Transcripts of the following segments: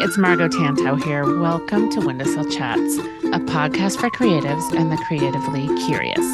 it's Margo Tantau here. Welcome to Windowsill Chats, a podcast for creatives and the creatively curious.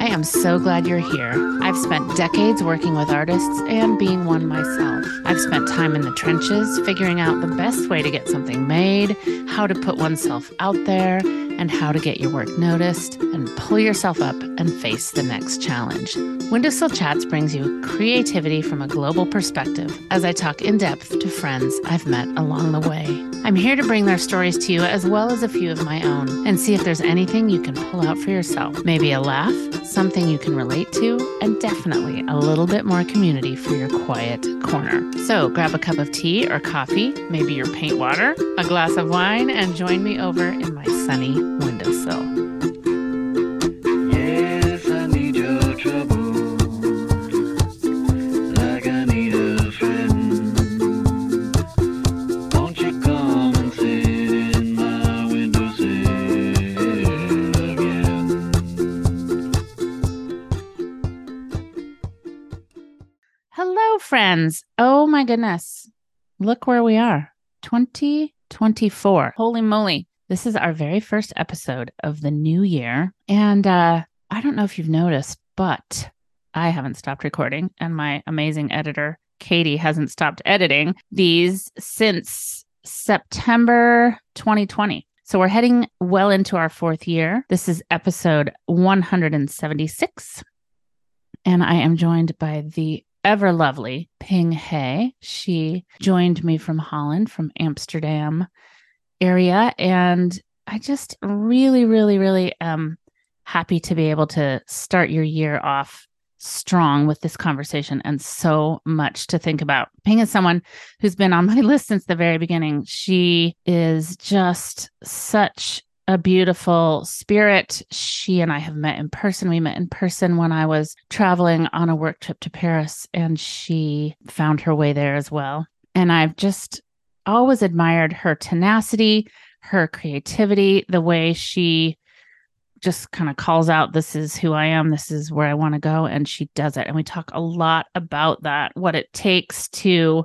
I am so glad you're here. I've spent decades working with artists and being one myself. I've spent time in the trenches figuring out the best way to get something made, how to put oneself out there, and how to get your work noticed and pull yourself up and face the next challenge. Windowsill Chats brings you creativity from a global perspective as I talk in depth to friends I've met along the way. I'm here to bring their stories to you as well as a few of my own and see if there's anything you can pull out for yourself. Maybe a laugh, something you can relate to, and definitely a little bit more community for your quiet corner. So grab a cup of tea or coffee, maybe your paint water, a glass of wine, and join me over in my sunny windowsill. Friends. Oh my goodness. Look where we are 2024. Holy moly. This is our very first episode of the new year. And uh, I don't know if you've noticed, but I haven't stopped recording, and my amazing editor, Katie, hasn't stopped editing these since September 2020. So we're heading well into our fourth year. This is episode 176. And I am joined by the ever lovely Ping He. She joined me from Holland, from Amsterdam area. And I just really, really, really am happy to be able to start your year off strong with this conversation and so much to think about. Ping is someone who's been on my list since the very beginning. She is just such a beautiful spirit. She and I have met in person. We met in person when I was traveling on a work trip to Paris, and she found her way there as well. And I've just always admired her tenacity, her creativity, the way she just kind of calls out, This is who I am, this is where I want to go. And she does it. And we talk a lot about that, what it takes to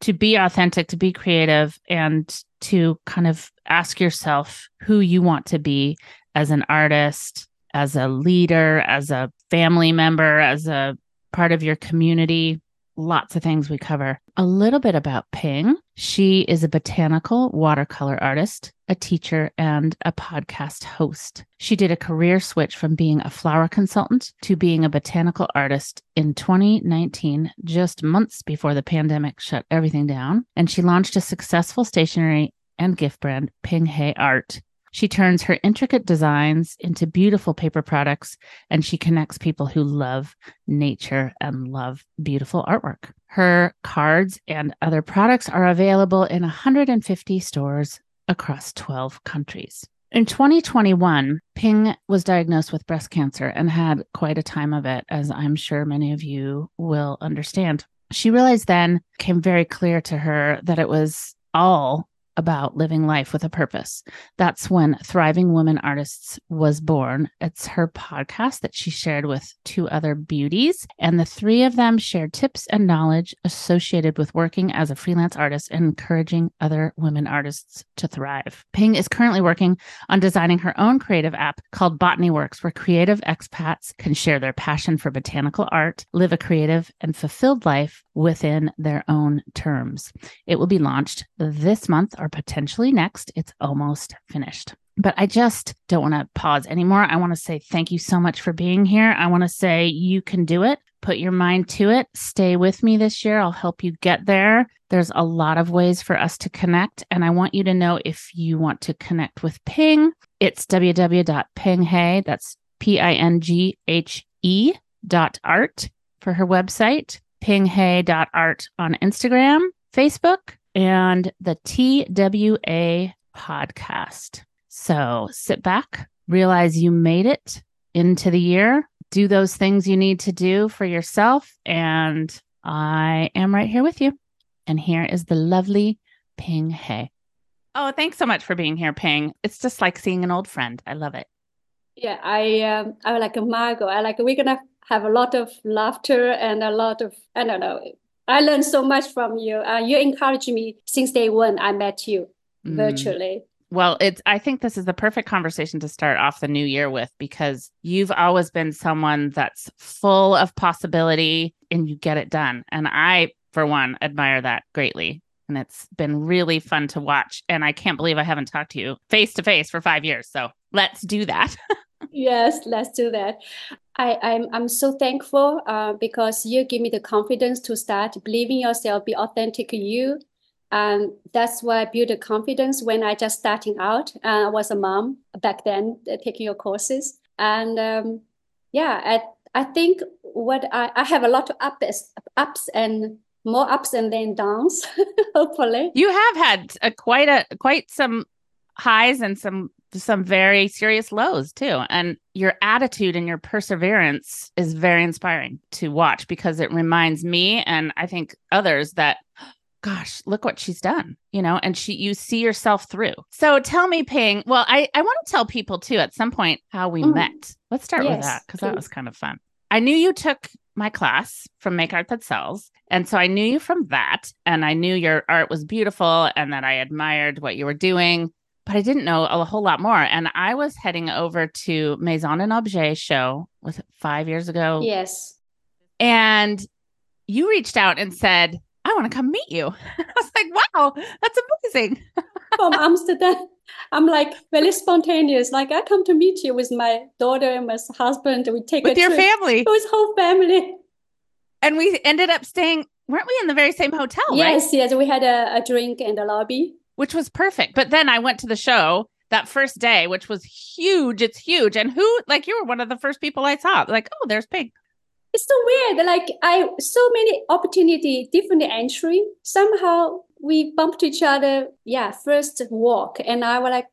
to be authentic, to be creative, and to kind of ask yourself who you want to be as an artist, as a leader, as a family member, as a part of your community. Lots of things we cover. A little bit about Ping. She is a botanical watercolor artist, a teacher, and a podcast host. She did a career switch from being a flower consultant to being a botanical artist in 2019, just months before the pandemic shut everything down. And she launched a successful stationery and gift brand, Ping He Art. She turns her intricate designs into beautiful paper products, and she connects people who love nature and love beautiful artwork. Her cards and other products are available in 150 stores across 12 countries. In 2021, Ping was diagnosed with breast cancer and had quite a time of it, as I'm sure many of you will understand. She realized then, came very clear to her that it was all about living life with a purpose. That's when Thriving Women Artists was born. It's her podcast that she shared with two other beauties, and the three of them shared tips and knowledge associated with working as a freelance artist and encouraging other women artists to thrive. Ping is currently working on designing her own creative app called Botany Works, where creative expats can share their passion for botanical art, live a creative and fulfilled life within their own terms. It will be launched this month potentially next. It's almost finished. But I just don't want to pause anymore. I want to say thank you so much for being here. I want to say you can do it. Put your mind to it. Stay with me this year. I'll help you get there. There's a lot of ways for us to connect. And I want you to know if you want to connect with Ping, it's www.pinghe. That's P I N G H E dot art for her website, pinghe.art on Instagram, Facebook, and the TWA podcast. So sit back, realize you made it into the year, do those things you need to do for yourself. And I am right here with you. And here is the lovely Ping He. Oh, thanks so much for being here, Ping. It's just like seeing an old friend. I love it. Yeah, I um, I like a Margo. I like we're gonna have a lot of laughter and a lot of I don't know I learned so much from you. Uh, you encouraged me since day one I met you Mm. virtually. Well, it's I think this is the perfect conversation to start off the new year with because you've always been someone that's full of possibility and you get it done. And I, for one, admire that greatly. And it's been really fun to watch. And I can't believe I haven't talked to you face to face for five years. So let's do that. Yes, let's do that. I, I'm I'm so thankful uh, because you give me the confidence to start believing yourself, be authentic in you. And that's why I built the confidence when I just starting out. Uh, I was a mom back then, uh, taking your courses. And um, yeah, I I think what I, I have a lot of ups ups and more ups and then downs, hopefully. you have had a, quite a quite some highs and some some very serious lows too. And your attitude and your perseverance is very inspiring to watch because it reminds me and i think others that gosh look what she's done you know and she you see yourself through. So tell me ping well i i want to tell people too at some point how we Mm. met. Let's start with that because that was kind of fun. I knew you took my class from make art that sells and so i knew you from that and i knew your art was beautiful and that i admired what you were doing but i didn't know a whole lot more and i was heading over to maison and objet show was it five years ago Yes. and you reached out and said i want to come meet you i was like wow that's amazing from Amsterdam. I'm like very spontaneous. Like I come to meet you with my daughter and my husband. We take with your trip family with whole family. and we ended up staying weren't we in the very same hotel right Yes, yes. We had a, a drink in the lobby. Which was perfect. But then I went to the show that first day, which was huge. It's huge. And who, like, you were one of the first people I saw. Like, oh, there's Ping. It's so weird. Like I so many opportunity, different entry. Somehow we bumped each other. Yeah, first walk, and I was like?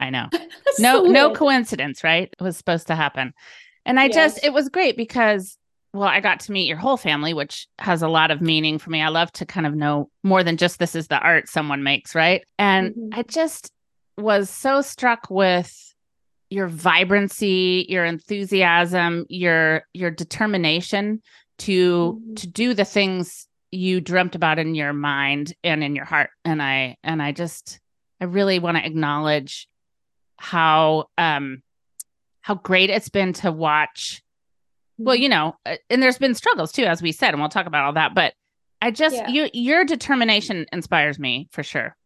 I know. No, so no coincidence, right? It was supposed to happen. And I just, it was great because, well, I got to meet your whole family, which has a lot of meaning for me. I love to kind of know more than just this is the art someone makes, right? And Mhm. I just was so struck with your vibrancy, your enthusiasm, your your determination to Mhm. to do the things you dreamt about in your mind and in your heart. And I and I just I really want to acknowledge how um how great it's been to watch well you know uh, and there's been struggles too as we said and we'll talk about all that but i just Yeah. you your determination inspires me for sure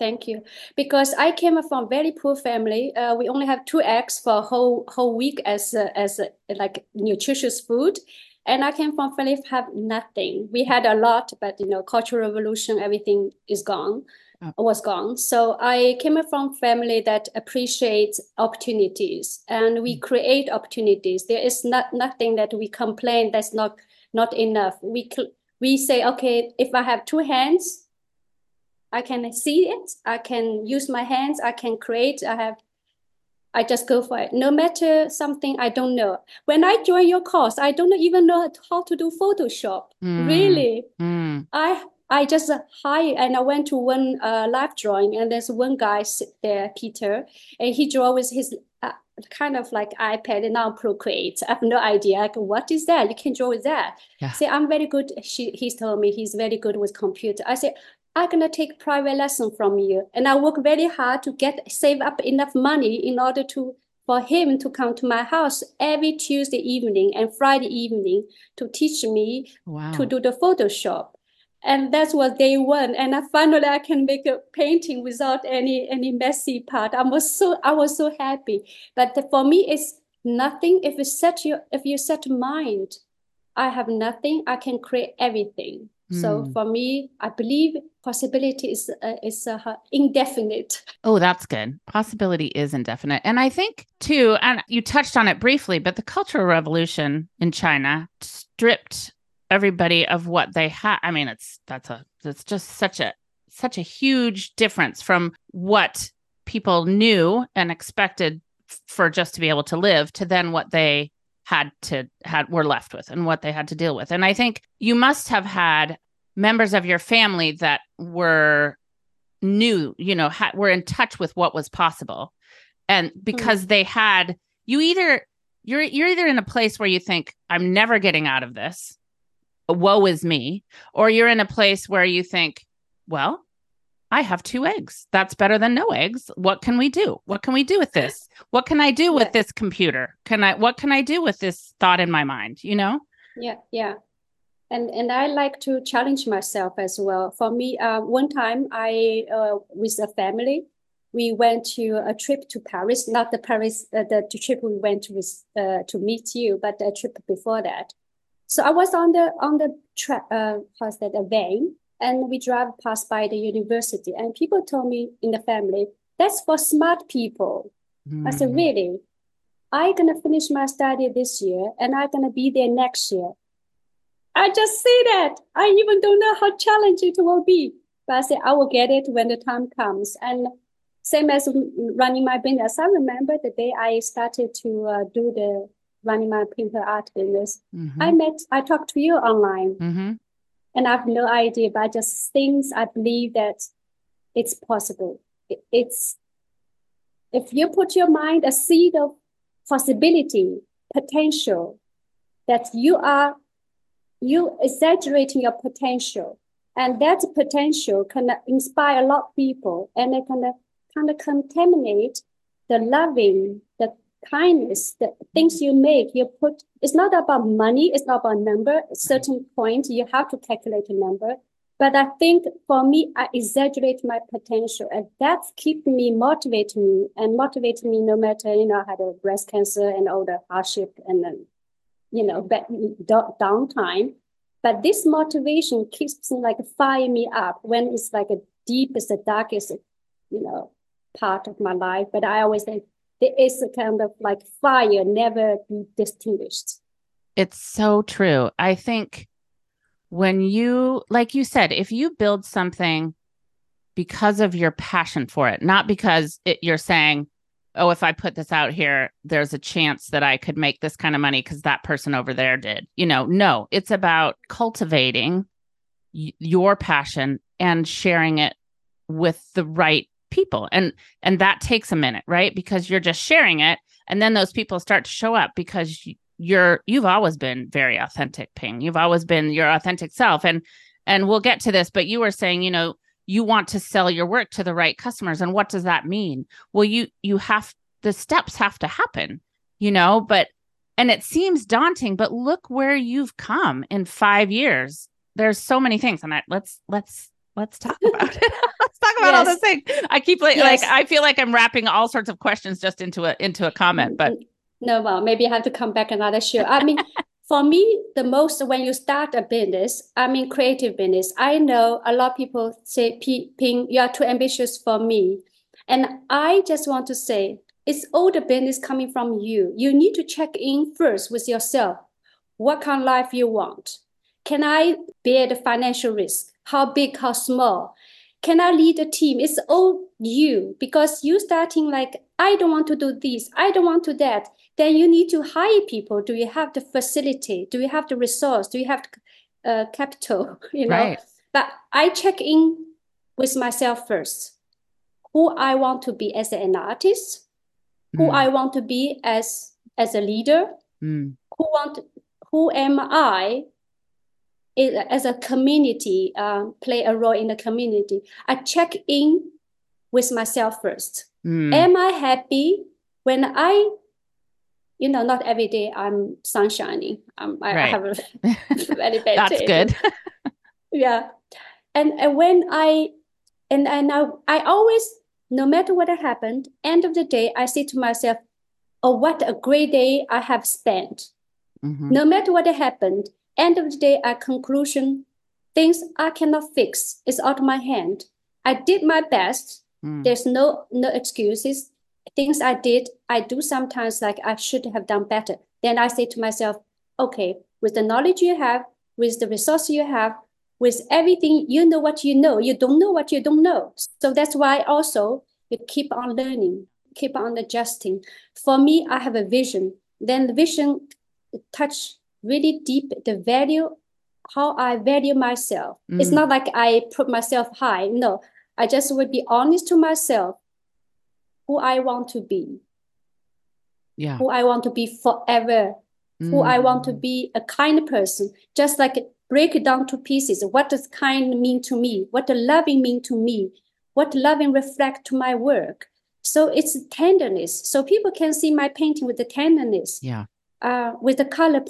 Thank you. Because I came from very poor family. Uh, we only have two eggs for a whole whole week as a, as a, like nutritious food. And I came from family have nothing. We had a lot, but you know, cultural revolution, everything is gone. Was gone. So I came from family that appreciates opportunities and we create opportunities. There is not nothing that we complain that's not not enough. We we say, okay, if I have two hands, I can see it. I can use my hands. I can create. I have. I just go for it. No matter something I don't know. When I join your course, I don't even know how to do Photoshop. Mm, Really, mm, I I just hire and I went to one uh, live drawing and there's one guy sit there, Peter, and he draw with his uh, kind of like iPad and now Procreate. I have no idea. Like, what is that? You can draw with that. Yeah. Say, I'm very good. She he's told me he's very good with computer. I said, I'm gonna take private lesson from you, and I work very hard to get save up enough money in order to for him to come to my house every Tuesday evening and Friday evening to teach me wow to do the Photoshop. And that's what day one. And I finally I can make a painting without any any messy part. I was so I was so happy. But for me, it's nothing. If you set your if you set mind, I have nothing. I can create everything. So Hmm. for me, I believe possibility is uh, is uh, indefinite. oh that's good possibility is indefinite and i think too and you touched on it briefly but the cultural revolution in china stripped everybody of what they had i mean it's that's a it's just such a such a huge difference from what people knew and expected for just to be able to live to then what they had to had were left with and what they had to deal with. And i think you must have had members of your family that were knew you know ha- were in touch with what was possible. And hmm. because they had you either you're you're either in a place where you think i'm never getting out of this woe is me, or you're in a place where you think, well, I have two eggs. That's better than no eggs. What can we do? What can we do with this? What can I do with Yeah. this computer? Can I what can I do with this thought in my mind? You know? Yeah, yeah. And and I like to challenge myself as well. For me, uh, one time I uh, with a family, we went to a trip to Paris, not the Paris, uh, the, the trip we went with uh, to meet you, but a trip before that. So I was on the on the track, uh, how's that, a van, and we drive past by the university, and people told me in the family, that's for smart people. I said, Mm. really? I gonna finish my study this year and I'm gonna be there next year. I just say that. I even don't know how challenging it will be. But I say I will get it when the time comes. And same as running my business. I remember the day I started to uh, do the running my printer art business. Mhm. I met, I talked to you online Mhm. and I have no idea, but just things I believe that it's possible. It- It's if you put your mind a seed of possibility, potential, that you are you exaggerating your potential, and that potential can inspire a lot of people, and it can kind of contaminate the loving, kindness, the things you make. You put. It's not about money. It's not about number. At certain point, you have to calculate a number. But I think for me, I exaggerate my potential, and that's keeping me, motivating me, and motivating me no matter you know I had a breast cancer and all the hardship and then you know back, downtime. But this motivation keeps like fire me up when it's like a deepest, the darkest, you know, part of my life. But I always think there is a kind of like fire, never be distinguished. It's so true. I think when you, like you said, if you build something because of your passion for it, not because it, you're saying, oh, if I put this out here, there's a chance that I could make this kind of money because that person over there did. You know, no, it's about cultivating y- your passion and sharing it with the right people. And and that takes a minute, right? Because you're just sharing it and then those people start to show up because you're you've always been very authentic ping. You've always been your authentic self. And and we'll get to this but you were saying you know you want to sell your work to the right customers. And what does that mean? Well you you have the steps have to happen you know but and it seems daunting but look where you've come in 5 years. There's so many things. And I, let's let's let's talk about it let's talk about all those things i keep like, Yes. like i feel like i'm wrapping all sorts of questions just into a into a comment but No, well, maybe I have to come back another show. I mean, for me, the most when you start a business, I mean, creative business, I know a lot of people say, Ping, you are too ambitious for me. And I just want to say, it's all the business coming from you. You need to check in first with yourself. What kind of life you want? Can I bear the financial risk? How big, how small? Can I lead a team? It's all you because you starting like, I don't want to do this, I don't want to that. Then you need to hire people. Do you have the facility? Do you have the resource? Do you have uh, capital? You know. Right. But I check in with myself first. Who I want to be as an artist, who Mm, I want to be as as a leader, mm, who want who am I i- as a community uh, play a role in the community. I check in with myself first. Mm. am i happy when i you know not every day i'm sunshining um, I, I have a very bad that's day. good. Yeah. And, and when i and i now i always no matter what happened end of the day i say to myself oh what a great day i have spent. Mhm. no matter what happened, end of the day, our conclusion, things I cannot fix. It's out of my hand. I did my best. Mm. There's no no excuses. Things I did, I do sometimes like I should have done better. Then I say to myself, okay, with the knowledge you have, with the resource you have, with everything, you know what you know. You don't know what you don't know. So that's why also you keep on learning, keep on adjusting. For me, I have a vision. Then the vision touch really deep the value how I value myself. It's Mm. not like I put myself high. No, I just would be honest to myself who I want to be, yeah who I want to be forever, who I want to Mm. be a kind person. Just like break it down to pieces. What does kind mean to me? What does loving mean to me? What loving reflect to my work? So it's tenderness. So people can see my painting with the tenderness, Yeah. Uh, with the color,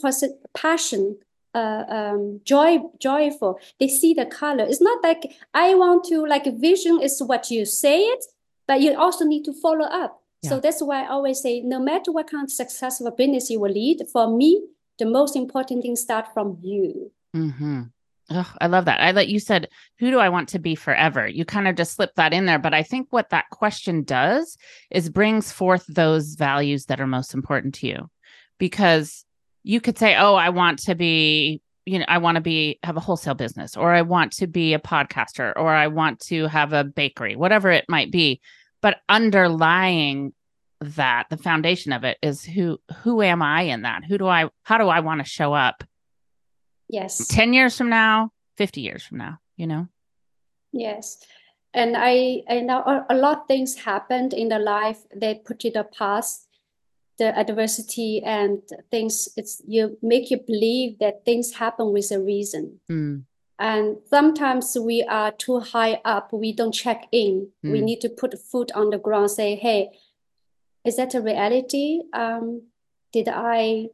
passion, uh, um, joy, joyful. They see the color. It's not like I want to like vision is what you say it, but you also need to follow up. So that's why I always say, no matter what kind of successful business you will lead, for me, the most important thing start from you. Mm-hmm. I love that. I let you said, who do I want to be forever? You kind of just slipped that in there. But I think what that question does is brings forth those values that are most important to you. Because you could say, oh, I want to be, you know, I want to be, have a wholesale business, or I want to be a podcaster, or I want to have a bakery, whatever it might be. But underlying that, the foundation of it is who, who am I in that? Who do I, how do I want to show up Yes. 10 years from now, 50 years from now, you know? Yes. And I, I know a, a lot of things happened in the life. They put you the past, the adversity and things. It's you make you believe that things happen with a reason. Mm, And sometimes we are too high up. We don't check in. We Mm. need to put foot on the ground, say, hey, is that a reality? Um, did I?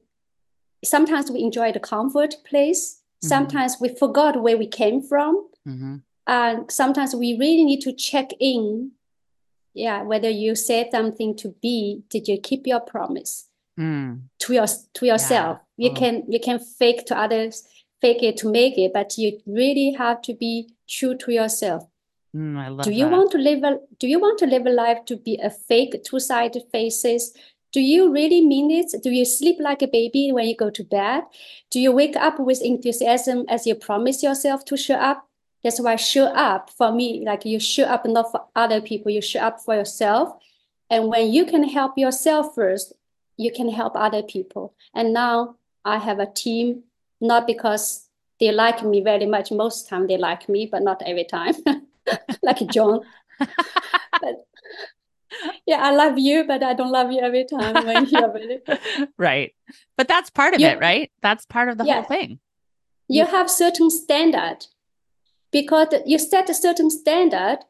Sometimes we enjoy the comfort place. Mhm. Sometimes we forgot where we came from. mhm. And sometimes we really need to check in. Yeah, whether you said something to be, did you keep your promise Mm, to your to yourself? You Oh. can you can fake to others, fake it to make it, but you really have to be true to yourself. mm, I love Do you that. want to live a do you want to live a life to be a fake two-sided faces? Do you really mean it? Do you sleep like a baby when you go to bed? Do you wake up with enthusiasm as you promise yourself to show up? That's why show up for me, like you show up not for other people, you show up for yourself. And when you can help yourself first, you can help other people. And now I have a team, not because they like me very much. Most time they like me, but not every time. like John. But yeah, I love you, but I don't love you every time when you're right. But that's part of You- it, right? That's part of the Yeah. whole thing. You have certain standard because you set a certain standard,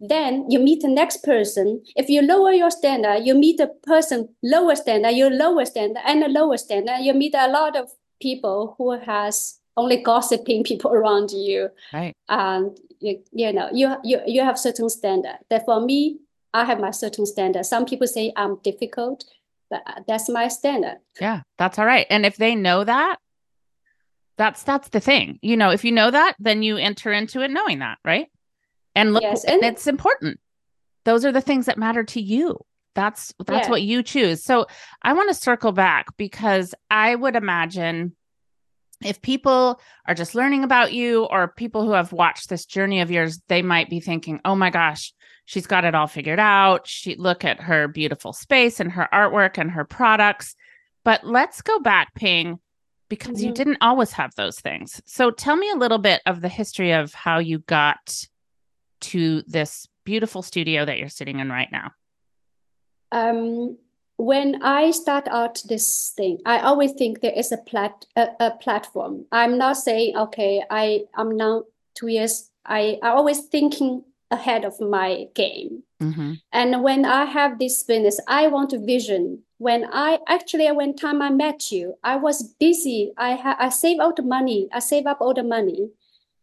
then you meet the next person. If you lower your standard, you meet a person lower standard, you lower standard, and a lower standard. You meet a lot of people who has only gossiping people around you. Right. and you, you know you you you have certain standard that for me i have my certain standard some people say i'm difficult but that's my standard Yeah, that's all right. And if they know that, that's that's the thing. You know, if you know that, then you enter into it knowing that, right? And look, Yes, and and- it's important. Those are the things that matter to you. That's that's Yeah. what you choose. So I want to circle back because I would imagine if people are just learning about you or people who have watched this journey of yours, they might be thinking, "Oh my gosh, she's got it all figured out. She look at her beautiful space and her artwork and her products." But let's go back, Ping, because you Mhm. didn't always have those things. So tell me a little bit of the history of how you got to this beautiful studio that you're sitting in right now. um when i start out this thing i always think there is a plat a, a platform i'm not saying okay i i'm now two years i i always thinking ahead of my game Mm-hmm. And when I have this business, I want a vision. When I actually, when time I met you, I was busy. I ha- I save out the money. I save up all the money,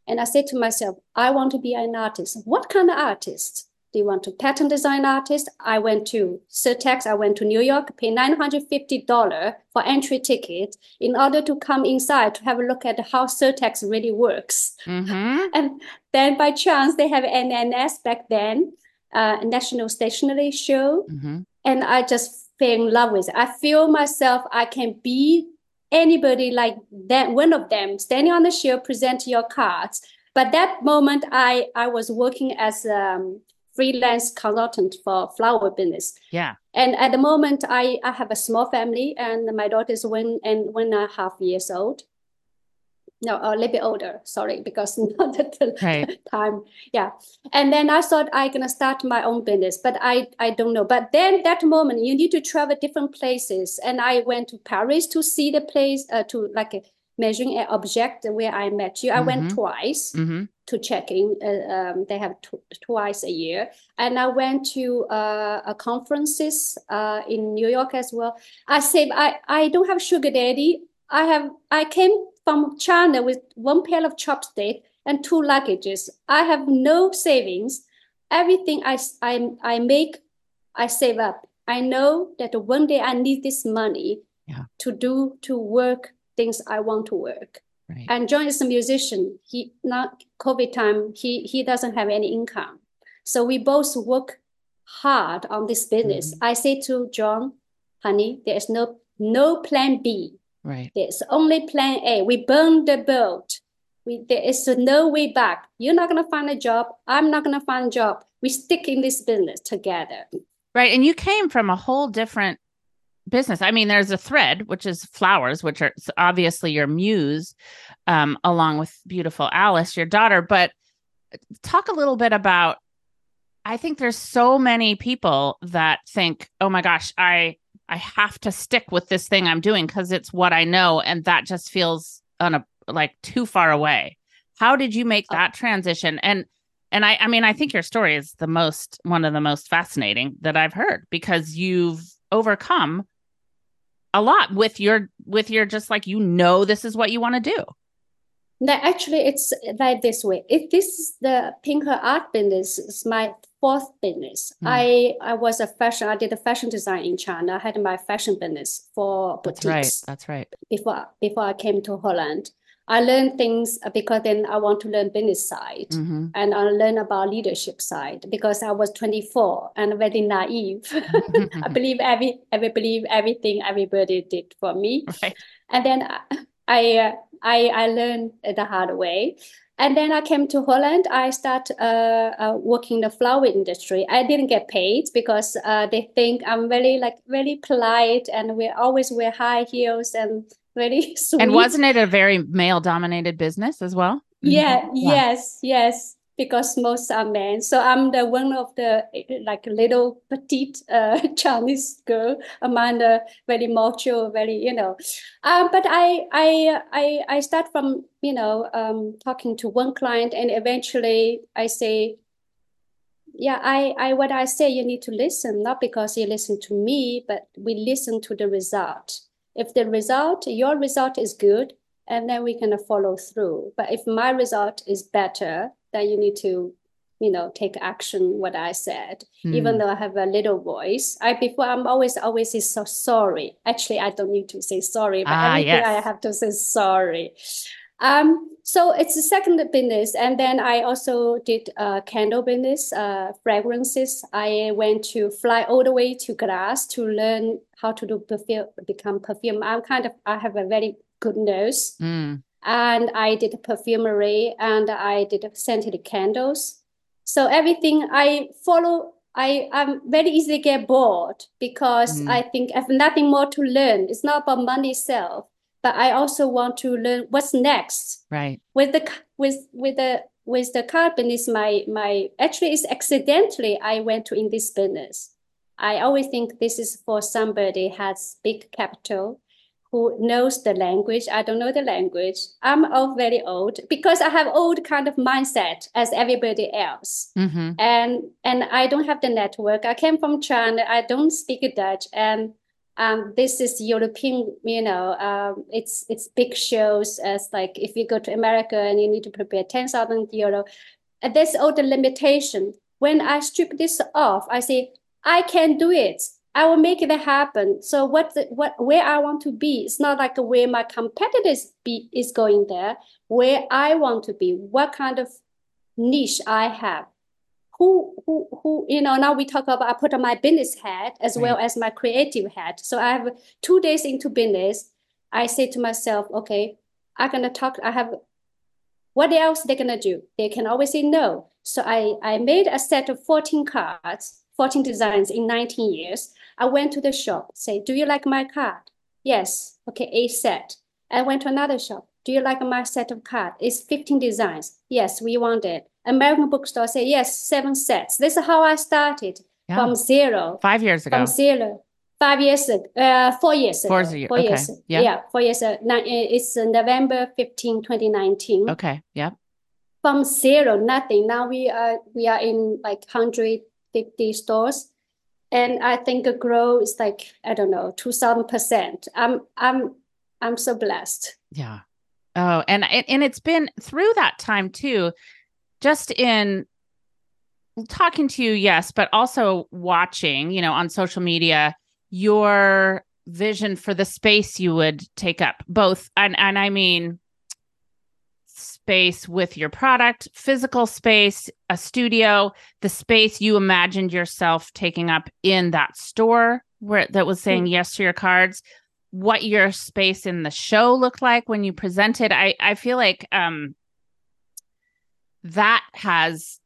and I said to myself, I want to be an artist. What kind of artist? Do you want to pattern design artist? I went to Surtex. I went to New York, pay nine hundred fifty dollar for entry ticket in order to come inside to have a look at how Surtex really works. Mm-hmm. And then by chance, they have NSS back then, uh, National Stationery Show. Mm-hmm. And I just fell in love with it. I feel myself, I can be anybody like that, one of them, standing on the show, present your cards. But that moment, I, I was working as a um, freelance consultant for flower business. Yeah. And at the moment, I, I have a small family, and my daughter is one and one and a half years old. No, a little bit older, sorry, because not at the Right. time. Yeah. And then I thought I gonna start my own business, but I I don't know. But then that moment, you need to travel different places, and I went to Paris to see the place, uh, to like Maison et Objet where I met you. I went Mhm. twice hmm to check in. Uh, um, they have tw twice a year, and I went to uh, a conferences uh, in New York as well. I said I I don't have sugar daddy. I have I came from China with one pair of chopsticks and two luggages. I have no savings. Everything I I I make, I save up. I know that one day I need this money Yeah. to do to work things I want to work. Right. And John is a musician. He not COVID time. He he doesn't have any income, so we both work hard on this business. Mm-hmm. I say to John, honey, there is no no plan B. Right. There's only plan A. We burn the boat. We there is no way back. You're not gonna find a job. I'm not gonna find a job. We stick in this business together. Right. And you came from a whole different business. I mean, there's a thread, which is flowers, which are obviously your muse, um, along with beautiful Alice, your daughter. But talk a little bit about I think there's so many people that think, oh my gosh, I I have to stick with this thing I'm doing because it's what I know. And that just feels on a like too far away. How did you make Oh. that transition? And and I, I mean, I think your story is the most one of the most fascinating that I've heard because you've overcome a lot with your with your just like you know this is what you want to do. No, actually, it's like this way. If this is the Ping He art business, is my fourth business. Mm. I I was a fashion. I did a fashion design in China. I had my fashion business for That's right. That's right. before before I came to Holland. I learned things because then I want to learn business side hmm and I learn about leadership side because I was 24 and very naive. I believe every I believe everything everybody did for me. right. And then I I, uh, I I learned the hard way. And then I came to Holland. I start uh, uh, working in the flower industry. I didn't get paid because uh, they think I'm very like very polite and we always wear high heels and very sweet. And wasn't it a very male dominated business as well? Yeah, Yeah. yes, yes, because most are men. So I'm the one of the like little petite uh, Chinese girl among the very macho, very, you know. Um, but I I I I start from, you know, um, talking to one client and eventually I say, yeah, I, I what I say you need to listen, not because you listen to me, but we listen to the result. If the result, your result is good, and then we can follow through. But if my result is better, then you need to, you know, take action. What I said, even Mm. though I have a little voice, I before I'm always always say so sorry. Actually, I don't need to say sorry, but Ah, everything I have to say sorry. Um, so it's the second business, and then I also did uh, candle business, uh, fragrances. I went to fly all the way to Grasse to learn how to do perfume, become perfume. I'm kind of I have a very good nose, Mm. and I did perfumery, and I did scented candles. So everything I follow, I I'm very easily get bored because Mm. I think I have nothing more to learn. It's not about money itself, but I also want to learn what's next Right. with the with with the with the car business my my actually it's accidentally I went to in this business. I always think this is for somebody has big capital who knows the language. I don't know the language. I'm all very old because I have old kind of mindset as everybody else hmm and and I don't have the network. I came from China. I don't speak Dutch, and um, this is European. You know, um, it's it's big shows as like if you go to America and you need to prepare ten thousand euro, and that's all the limitation. When I strip this off, I say I can do it. I will make it happen. So what the, what where I want to be, it's not like where my competitors be is going there. Where I want to be, what kind of niche I have who who who you know now we talk about I put on my business hat as well mm. as my creative hat. So I have two days into business. I say to myself, okay, I'm gonna talk. I have what else they're gonna do? They can always say no. So I I made a set of 14 cards, 14 designs in 19 years. I went to the shop, say, do you like my card? Yes. Okay, a set. I went to another shop. Do you like my set of cards? It's 15 designs. Yes, we want it. American bookstore say yes, seven sets. This is how I started Yeah. from zero, Five years ago. from zero. five years ago, uh, four years Four ago. years, Four okay, years. yeah. Yeah, four years. ago. Uh, It's November 15, 2019. Okay. yeah. From zero, nothing. Now we are we are in like 150 stores. And I think the growth is like, I don't know, 2000%. I'm I'm I'm so blessed. Yeah. Oh, and and it's been through that time too, just in talking to you, yes, but also watching, you know, on social media, your vision for the space you would take up, both and and I mean space with your product, physical space, a studio, the space you imagined yourself taking up in that store where that was saying yes to your cards what your space in the show looked like when you presented. I i feel like um that has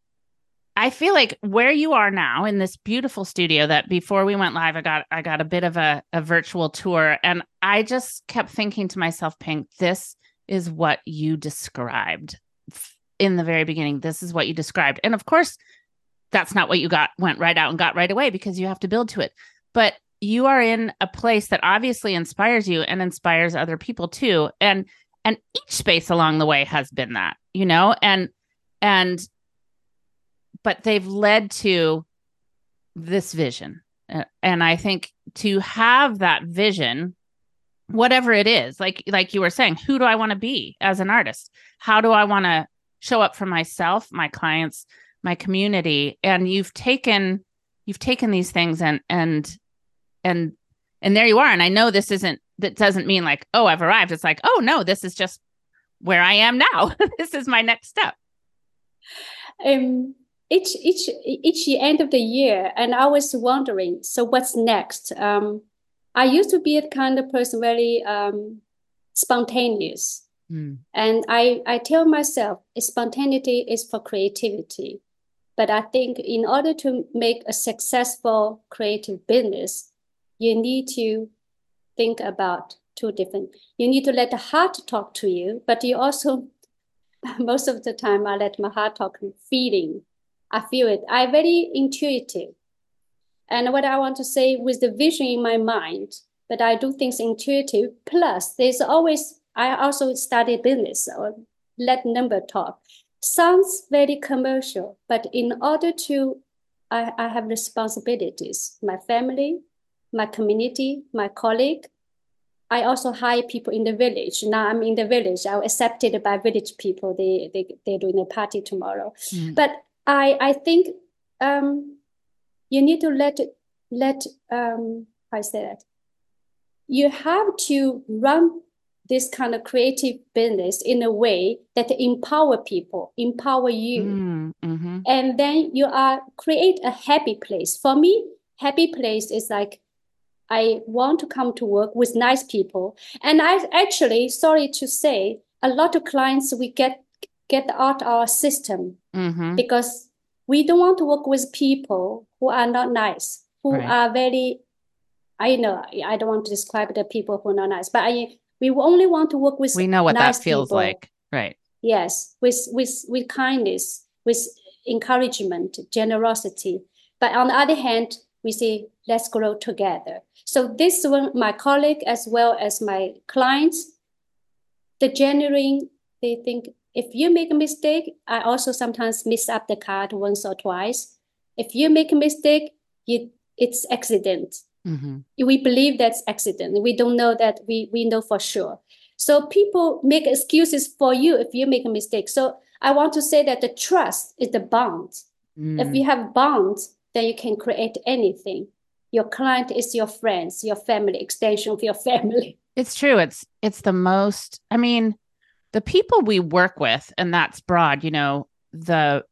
i feel like where you are now in this beautiful studio that before we went live i got i got a bit of a, a virtual tour. And i just kept thinking to myself Ping this is what you described in the very beginning. This is what you described. And of course that's not what you got went right out and got right away because you have to build to it. But you are in a place that obviously inspires you and inspires other people too. And and each space along the way has been that you know and and but they've led to this vision. And i think to have that vision whatever it is like like you were saying who do i want to be as an artist? How do i want to show up for myself my clients my community? And you've taken you've taken these things and and and and there you are. And i know this isn't that doesn't mean like oh i've arrived. It's like oh no this is just where i am now. This is my next step. Um, each each each end of the year, and I was wondering, so what's next? Um, I used to be a kind of person very um, spontaneous, Mm. and I I tell myself spontaneity is for creativity, but I think in order to make a successful creative business, you need to think about two different. You need to let the heart talk to you, but you also most of the time I let my heart talk feeling. I feel it. I'm very intuitive. And what I want to say with the vision in my mind, but I do things intuitive. Plus, there's always, I also study business or let number talk. Sounds very commercial, but in order to, I, I have responsibilities, my family, my community, my colleague, I also hire people in the village. Now I'm in the village. I'm accepted by village people. They they they're doing a party tomorrow. Mm. But I I think um you need to let let um how I say that. You have to run this kind of creative business in a way that empower people, empower you Mm, mhm. and then you are create a happy place for me happy place is like i want to come to work with nice people and i actually sorry to say a lot of clients we get get out our system Mhm. because we don't want to work with people who are not nice who Right. are very i know i don't want to describe the people who are not nice but i we only want to work with we know what nice that feels people. like right Yes, with with with kindness, with encouragement, generosity. But on the other hand, we say let's grow together. So this one, my colleague as well as my clients, the genuine, they think if you make a mistake, I also sometimes miss up the card once or twice. If you make a mistake, you it's accident Mhm. we believe that's accident. We don't know that we we know for sure. So people make excuses for you if you make a mistake. So I want to say that the trust is the bond. If Mm. you have bonds, then you can create anything. Your client is your friends, your family, extension of your family. It's true. It's it's the most I mean, the people we work with, and that's broad, you know, the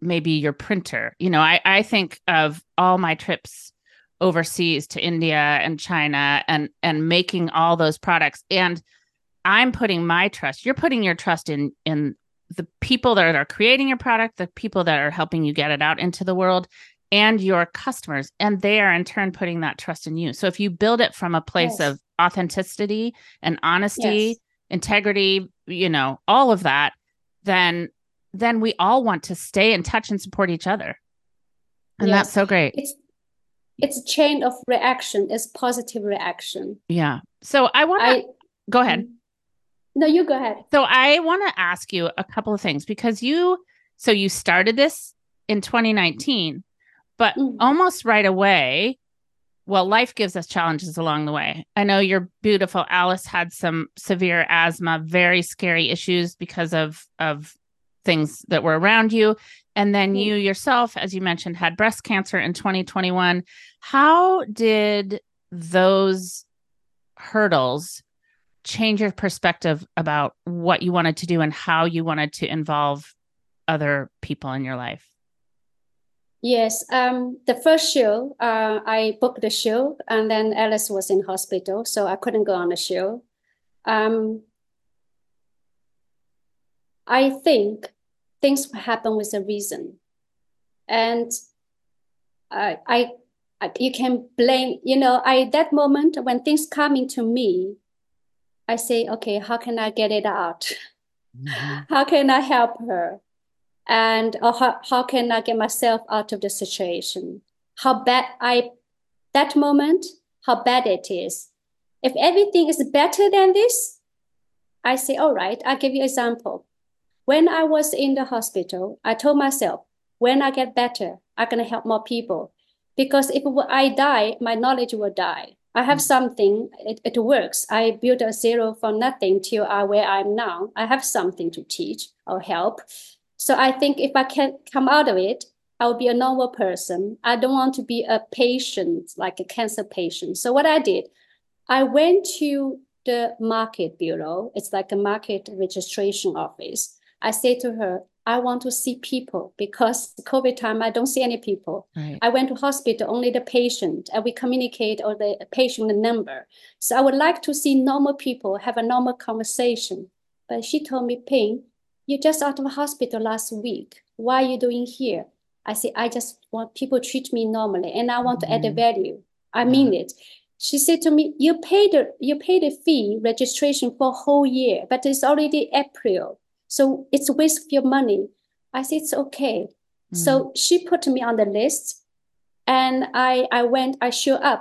maybe your printer. You know, I, I think of all my trips overseas to India and China and and making all those products. And I'm putting my trust, you're putting your trust in in the people that are creating your product, the people that are helping you get it out into the world, and your customers. And they are in turn putting that trust in you. So if you build it from a place Yes. of authenticity and honesty, Yes. integrity, you know, all of that, then then we all want to stay in touch and support each other. And that's so great. It's it's a chain of reaction. It's positive reaction. Yeah. So I want to go ahead. no, you go ahead. So I want to ask you a couple of things because you so you started this in 2019, but Mm. almost right away, well, life gives us challenges along the way. I know your beautiful. Alice had some severe asthma, very scary issues because of of things that were around you. And then Mm. you yourself, as you mentioned, had breast cancer in 2021. How did those hurdles change your perspective about what you wanted to do and how you wanted to involve other people in your life? Yes, um, the first show, uh, I booked the show, and then Alice was in hospital, so I couldn't go on the show. Um, I think things happen with a reason, and I, I, I, you can blame, you know, I that moment when things coming to me, I say, okay, how can I get it out? How can I help her? And or how, how can I get myself out of the situation? How bad I, that moment, how bad it is. If everything is better than this, I say, all right, I'll give you example. When I was in the hospital, I told myself, when I get better, I'm gonna help more people. Because if I die, my knowledge will die. I have something, it, it works. I built a zero from nothing till uh, I, where I'm now. I have something to teach or help. So I think if I can come out of it, I will be a normal person. I don't want to be a patient, like a cancer patient. So what I did, I went to the market bureau. It's like a market registration office. I said to her, I want to see people because COVID time, I don't see any people. Right. I went to hospital, only the patient, and we communicate or the patient number. So I would like to see normal people have a normal conversation. But she told me, Ping, you just out of the hospital last week. Why are you doing here? I said, I just want people treat me normally and I want to add a Mhm. value. I mean it. She said to me, you paid the you paid the fee registration for a whole year, but it's already April. So it's a waste of your money. I said, it's okay. So she put me on the list and I I went, I show up.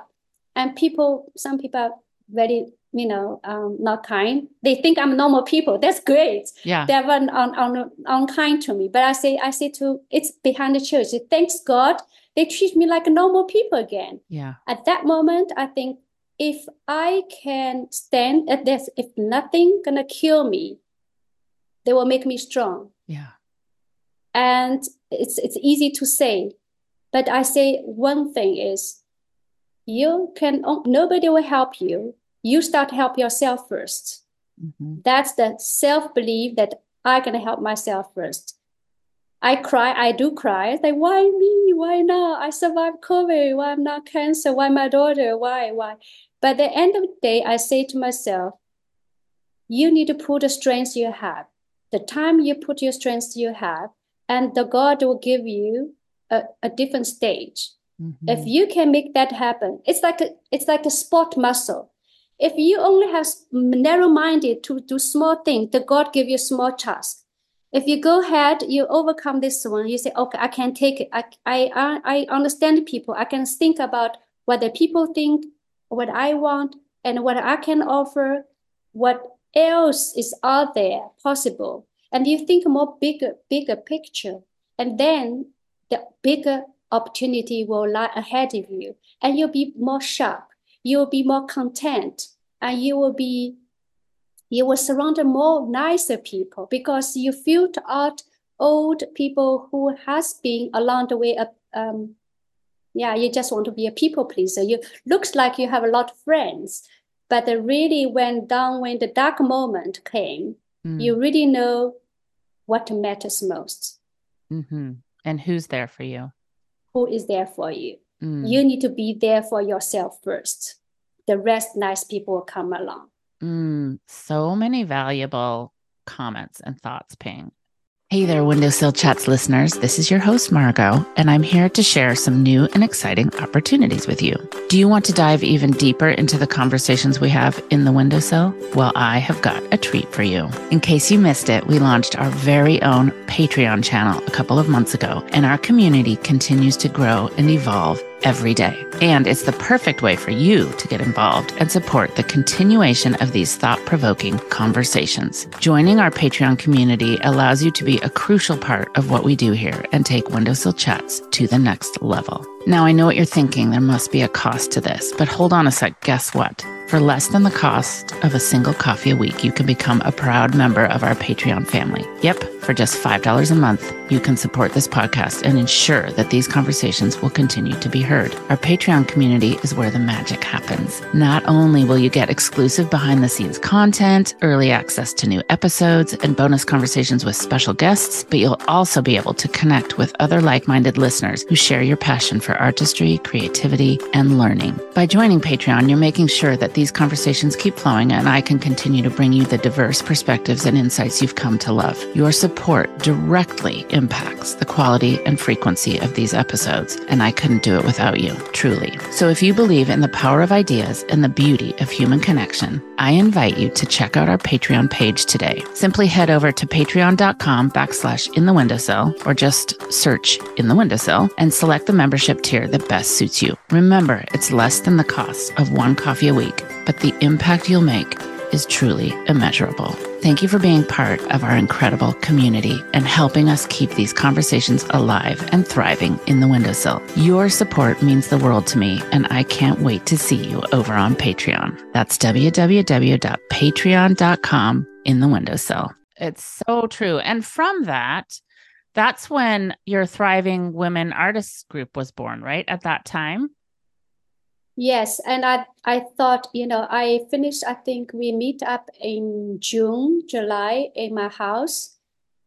And people, some people are very, you know, um, not kind. They think I'm normal people. That's great. yeah. They were un, un, unkind to me. But I say, I say to it's behind the church. Thanks God, they treat me like normal people again. yeah. At that moment, I think if I can stand at this, if nothing gonna kill me, they will make me strong. Yeah. And it's it's easy to say, but I say one thing is you can nobody will help you. You start to help yourself first. Mhm. That's the self-belief that I can help myself first. I cry, I do cry. It's like, why me? Why not? I survived COVID. Why I'm not cancer? Why my daughter? Why? Why? But at the end of the day, I say to myself, you need to put the strengths you have. The time you put your strengths you have, and the God will give you a, a different stage. If Mhm. you can make that happen, it's like a it's like a sport muscle. If you only have narrow-minded to do small things, the God give you small task. If you go ahead, you overcome this one. You say, okay, I can take it. I I I I understand people. I can think about what the people think, what I want, and what I can offer. What else is out there possible? And you think more bigger, bigger picture, and then the bigger opportunity will lie ahead of you and you'll be more sharp you'll be more content and you will be you will surround more nicer people because you filter out old people who has been along the way up um yeah you just want to be a people pleaser you looks like you have a lot of friends but really went down when the dark moment came Mm. you really know what matters most Mhm. And who's there for you? who is there for you Mm. You need to be there for yourself first. The rest, nice people will come along. Mm, so many valuable comments and thoughts, Ping. Hey there, Windowsill Chats listeners. This is your host, Margo, and I'm here to share some new and exciting opportunities with you. Do you want to dive even deeper into the conversations we have in the Windowsill? Well, I have got a treat for you. In case you missed it, we launched our very own Patreon channel a couple of months ago, and our community continues to grow and evolve every day. And it's the perfect way for you to get involved and support the continuation of these thought provoking conversations. Joining our Patreon community allows you to be a crucial part of what we do here and take Windowsill Chats to the next level. Now, I know what you're thinking. There must be a cost to this, but hold on a sec. Guess what? For less than the cost of a single coffee a week, you can become a proud member of our Patreon family. Yep, for just $5 a month, you can support this podcast and ensure that these conversations will continue to be heard. Our Patreon community is where the magic happens. Not only will you get exclusive behind the scenes content, early access to new episodes, and bonus conversations with special guests, but you'll also be able to connect with other like minded listeners who share your passion for artistry, creativity, and learning. By joining Patreon, you're making sure that these conversations keep flowing and I can continue to bring you the diverse perspectives and insights you've come to love. Your support directly impacts the quality and frequency of these episodes, and I couldn't do it without you, truly. So if you believe in the power of ideas and the beauty of human connection, I invite you to check out our Patreon page today. Simply head over to patreon.com backslash in the windowsill or just search in the windowsill and select the membership tier that best suits you. Remember, it's less than the cost of one coffee a week, but the impact you'll make is truly immeasurable. Thank you for being part of our incredible community and helping us keep these conversations alive and thriving in the windowsill. Your support means the world to me, and I can't wait to see you over on Patreon. That's www.patreon.com in the windowsill. It's so true. And from that, that's when your Thriving Women Artists group was born, right? At that time? Yes, and I I thought, you know, I finished, I think we meet up in June, July in my house.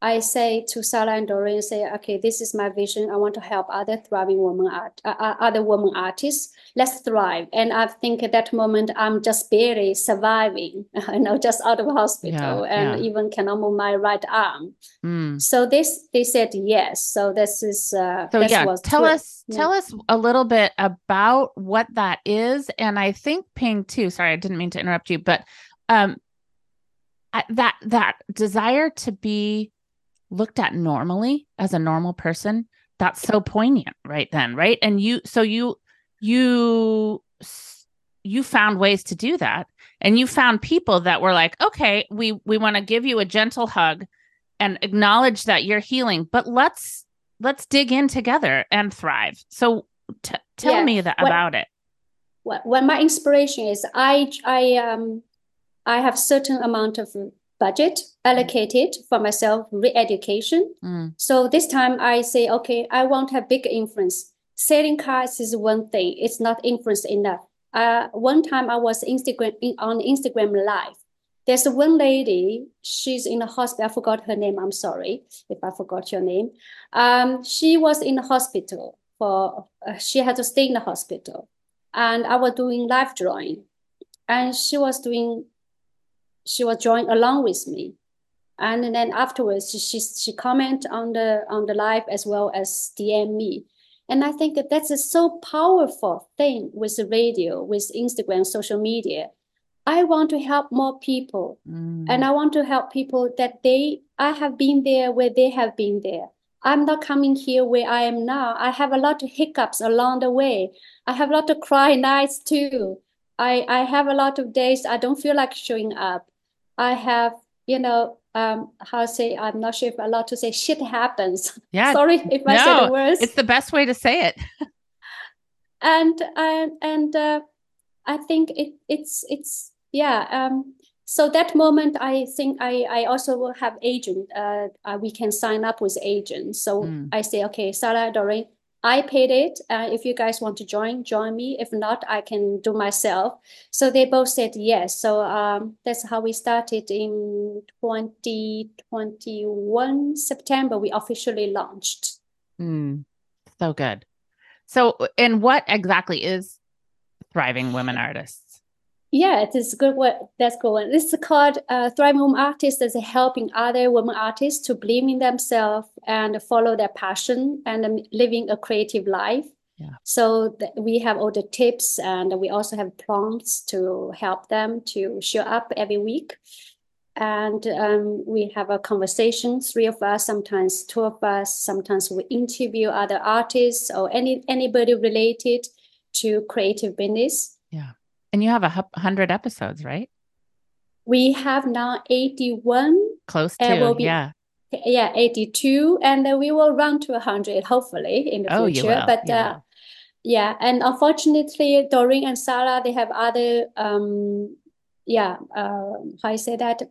I say to Sarah and Doreen, say, okay, this is my vision. I want to help other thriving women art, uh, uh, other women artists. Let's thrive. And I think at that moment, I'm just barely surviving, you know, just out of hospital Yeah, and yeah. even cannot move my right arm. Mm. So this, they said yes. So this is, uh, So yeah, tell us yeah. tell us a little bit about what that is, and I think Ping too. Sorry, I didn't mean to interrupt you, but um, I, that that desire to be looked at normally as a normal person that's so poignant right then right and you so you you you found ways to do that. And you found people that were like okay we we want to give you a gentle hug and acknowledge that you're healing but let's let's dig in together and thrive. So t- tell Yeah, me that what- about it. Well, well, my inspiration is I I um I have certain amount of budget allocated for myself re-education. Mm, So this time I say, okay, I want to have big influence. Selling cars is one thing. It's not influence enough. Uh, one time I was Instagram in, on Instagram live. There's one lady. She's in the hospital. I forgot her name. I'm sorry if I forgot your name. Um, she was in the hospital for. Uh, she had to stay in the hospital, and I was doing live drawing, and she was doing. She was drawing along with me, and then afterwards she she, she comment on the on the live as well as DM me. And I think that that's a so powerful thing with the radio, with Instagram, social media. I want to help more people, mm, and I want to help people that they I have been there where they have been there. I'm not coming here where I am now. I have a lot of hiccups along the way. I have a lot of cry nights too. I I have a lot of days I don't feel like showing up. I have, you know, um, how to say, I'm not sure if I'm allowed to say shit happens. yeah Sorry if I say no, the words. it's the best way to say it and and and uh, I think it it's it's yeah. Um, so that moment, I think I I also will have agent. Uh, uh, we can sign up with agent. So Mm. I say, okay, Sarah, Doreen, I paid it. Uh, if you guys want to join, join me. If not, I can do myself. So they both said yes. So um, that's how we started in 2021 September. We officially launched. Mm, so good. So, and what exactly is thriving women artists? Yeah, it is good. What that's good one. This is called uh, Thriving Women Artists. Is helping other women artists to believe in themselves and follow their passion and um, living a creative life. Yeah. So th- we have all the tips and we also have prompts to help them to show up every week. and um, we have a conversation three of us sometimes two of us sometimes we interview other artists or any anybody related to creative business Yeah. And you have a hundred episodes, right? we have now 81 Close Uh, to. will be- yeah. yeah 82 and then we will run to 100 hopefully in the Oh, you future will. but you uh, will. yeah and unfortunately doreen and sarah they have other um yeah uh, how I say that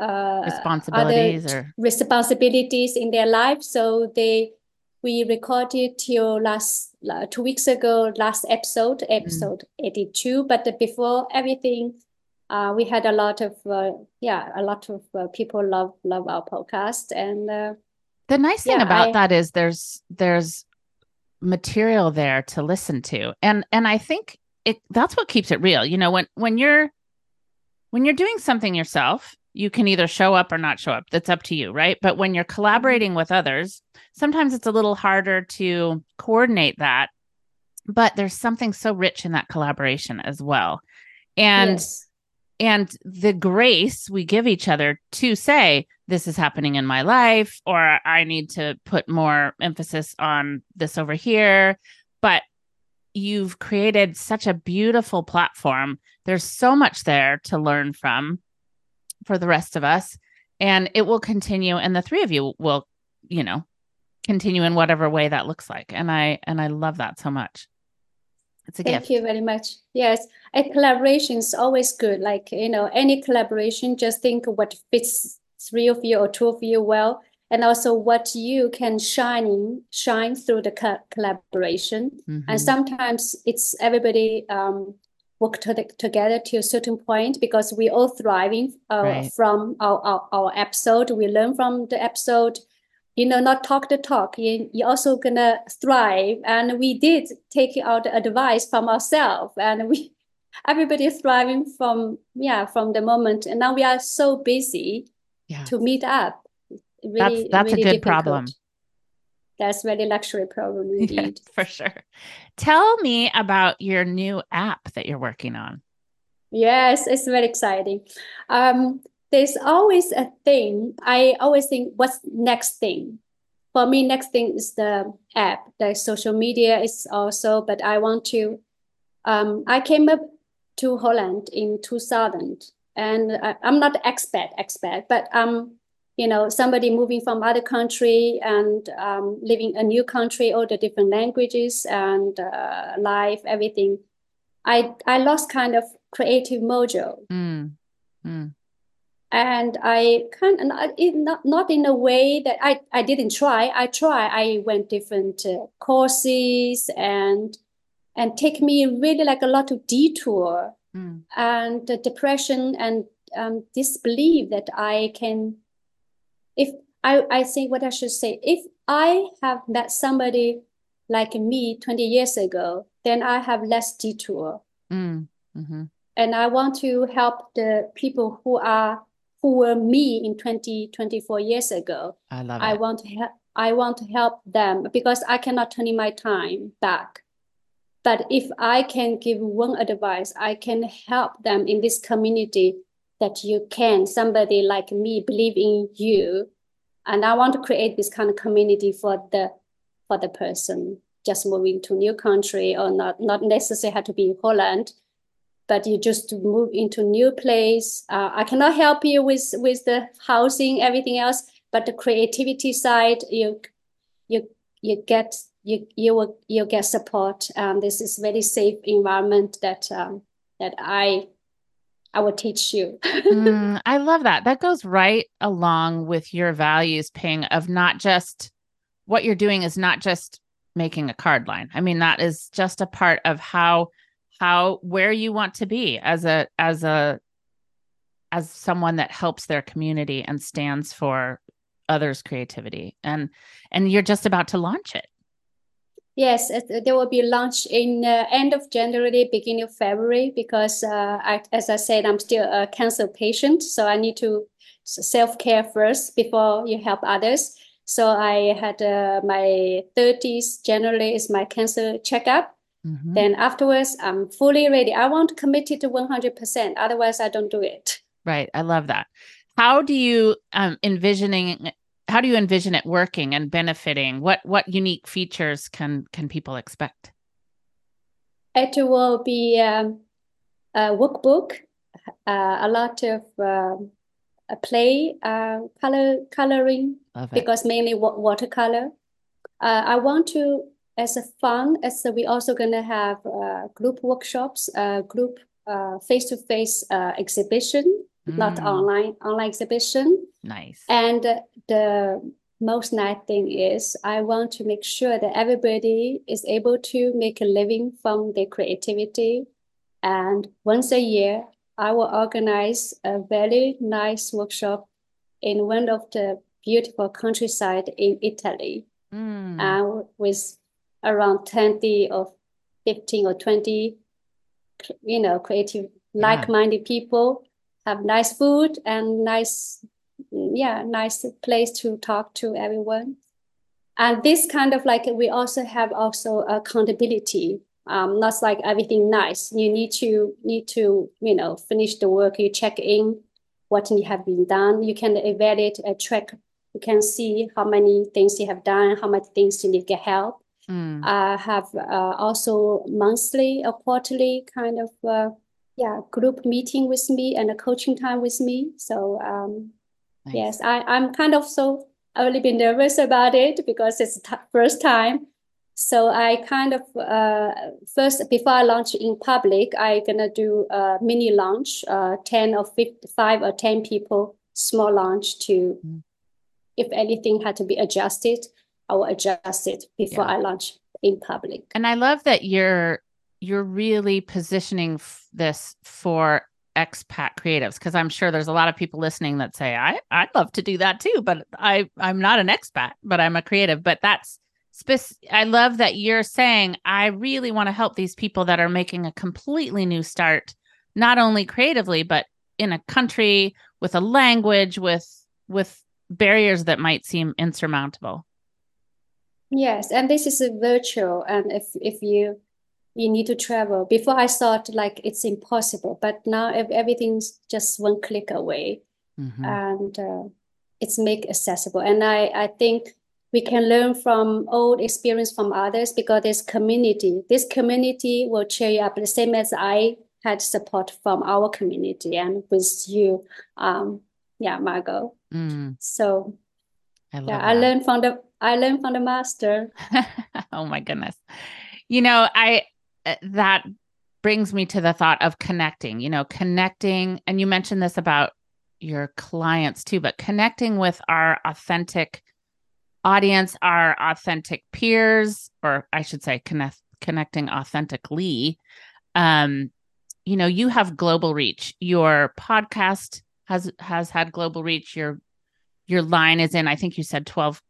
uh Responsibilities or responsibilities in their life so they we recorded till last uh, two weeks ago last episode episode 82 but before everything uh, we had a lot of uh, yeah a lot of uh, people love love our podcast and uh, the nice thing yeah, about I- that is there's there's material there to listen to. And and I think it that's what keeps it real. You know, when when you're when you're doing something yourself, you can either show up or not show up. That's up to you, right? But when you're collaborating with others, sometimes it's a little harder to coordinate that. But there's something so rich in that collaboration as well. And yes. and the grace we give each other to say this is happening in my life or i need to put more emphasis on this over here but you've created such a beautiful platform there's so much there to learn from for the rest of us and it will continue and the three of you will you know continue in whatever way that looks like and i and i love that so much it's a Thank gift you very much. Yes, and collaboration is always good. Like, you know, any collaboration, just think what fits three of you or two of you well, and also what you can shine in, shine through the co- collaboration. Mhm. And sometimes it's everybody um, work to together to a certain point because we all thriving uh, Right. from our, our, our episode. We learn from the episode you know, not talk the talk. You, you're also gonna thrive. And we did take out the advice from ourselves, and we, everybody thriving from yeah from the moment. And now we are so busy yeah to meet up. Really, that's a really good difficult. problem. That's really luxury problem Yeah, indeed. for sure. Tell me about your new app that you're working on. Yes, it's very exciting. Um, there's always a thing. I always think, what's next thing? For me, next thing is the app. The social media is also, but I want to. Um, I came up to Holland in 2000, and I, I'm not expert expert, but um, you know, somebody moving from other country and um, living a new country, all the different languages and uh, life, everything. I I lost kind of creative mojo Mm, mm, and I kind of not, not not in a way that I I didn't try. I try. I went different uh, courses and and take me really like a lot of detour mm. and the depression and um, disbelief that I can. If I I think what I should say, if I have met somebody like me 20 years ago, then I have less detour Mm, mhm. and I want to help the people who are who were me in 20, 24 years ago. I love I it. want to help I want to help them because I cannot turn in my time back. But if I can give one advice, I can help them in this community that you can, somebody like me believe in you. And I want to create this kind of community for the for the person just moving to new country or not not necessarily have to be in Holland but you just move into new place. Uh, I cannot help you with with the housing, everything else, but the creativity side, you you you get you you will you get support. Um, this is very safe environment that um, that I I will teach you. Mm, I love that. That goes right along with your values, Ping, of not just what you're doing is not just making a card line. I mean, that is just a part of how how where you want to be as a as a as someone that helps their community and stands for others' creativity. And and you're just about to launch it. Yes, it- there will be launch in uh, end of January, beginning of February, because uh, I, as I said, I'm still a cancer patient, so I need to self care first before you help others. So I had uh, my 30s generally is my cancer checkup. Mhm. Then afterwards, I'm fully ready. I want to commit it to 100%. Otherwise, I don't do it. Right. I love that. how do you um envisioning how do you envision it working and benefiting what what unique features can can people expect It will be um, a workbook, uh, a lot of um, a play, uh, color coloring, because mainly wa watercolor. Uh, I want to, as a fun, as a, we also gonna have uh, group workshops, uh, group uh, face-to-face uh, exhibition, not Mm, online online exhibition. nice And the most nice thing is I want to make sure that everybody is able to make a living from their creativity. And once a year, I will organize a very nice workshop in one of the beautiful countryside in Italy, Mm, uh, with around 20 or 15 or 20, you know, creative, Yeah. like-minded people have nice food and nice, yeah, nice place to talk to everyone. And this kind of like we also have also accountability. Um, not like everything nice. You need to need to, you know, finish the work. You check in what you have been done. You can evaluate, uh, track. You can see how many things you have done, how many things you need get help. Mm, I have uh, also monthly or quarterly kind of uh, yeah group meeting with me and a coaching time with me. So um, nice. yes, I I'm kind of so a little bit nervous about it because it's t first time. So I kind of uh, first before I launch in public, I'm gonna do a mini launch, uh, 10 or 50, five or 10 people, small launch to Mm. if anything had to be adjusted, I will adjust it before Yeah. I launch in public. And I love that you're you're really positioning f- this for expat creatives because I'm sure there's a lot of people listening that say I I'd love to do that too, but I I'm not an expat, but I'm a creative. But that's spec- I love that you're saying I really want to help these people that are making a completely new start, not only creatively but in a country with a language with with barriers that might seem insurmountable. Yes, and this is a virtual, and if if you you need to travel. Before I thought like it's impossible, but now if everything's just one click away, Mhm. and uh, it's make accessible. And I I think we can learn from old experience from others because this community. This community will cheer you up the same as I had support from our community and with you, um, yeah, Margo. Mm, So I yeah, I learned from the I learned from the master. oh my goodness. You know, I uh, that brings me to the thought of connecting, you know, connecting and you mentioned this about your clients too, but connecting with our authentic audience, our authentic peers or I should say connect connecting authentically. Um you know, you have global reach. Your podcast has has had global reach. Your your line is in I think you said 12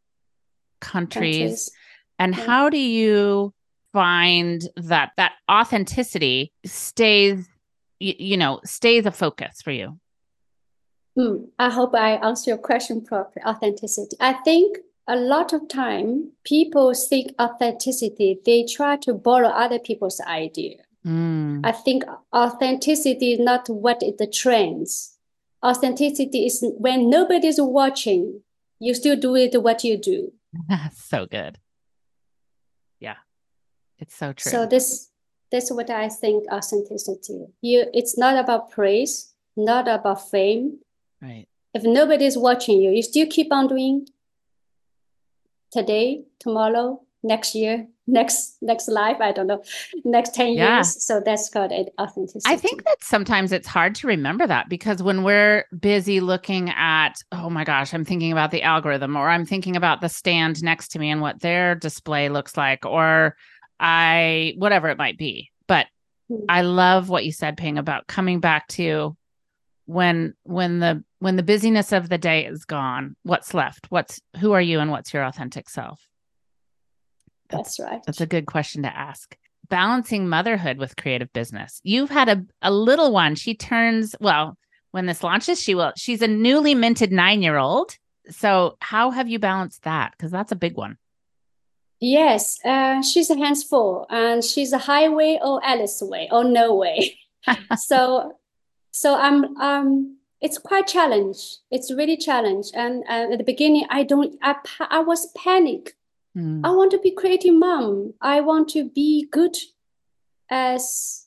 countries. countries. And Yeah. how do you find that that authenticity stays, you, you know, stays a focus for you? Hmm, I hope I answer your question properly. Authenticity. I think a lot of time people seek authenticity, they try to borrow other people's idea. Mm, I think authenticity is not what is the trends. Authenticity is when nobody's watching, you still do it what you do. so good. Yeah. It's so true. So this that's what I think authenticity. You it's not about praise, not about fame. right. If nobody's watching you, you still keep on doing today, tomorrow, next year, next next life, I don't know, next 10 Yeah. years. So that's called it authenticity. I think that sometimes it's hard to remember that because when we're busy looking at, oh my gosh, I'm thinking about the algorithm or I'm thinking about the stand next to me and what their display looks like, or I, whatever it might be. But Hmm. I love what you said, Ping, about coming back to when when the when the busyness of the day is gone, what's left? What's who are you and what's your authentic self? That's right. That's a good question to ask. Balancing motherhood with creative business. You've had a, a little one. She turns, well, when this launches, she will, she's a newly minted nine year old. So, how have you balanced that? Because that's a big one. Yes, uh, she's a hands full and she's a highway or Alice way or no way. So, so I'm um it's quite challenge. It's really challenge. And, and at the beginning, I don't. I I was panic. Mm. I want to be creative mom. I want to be good as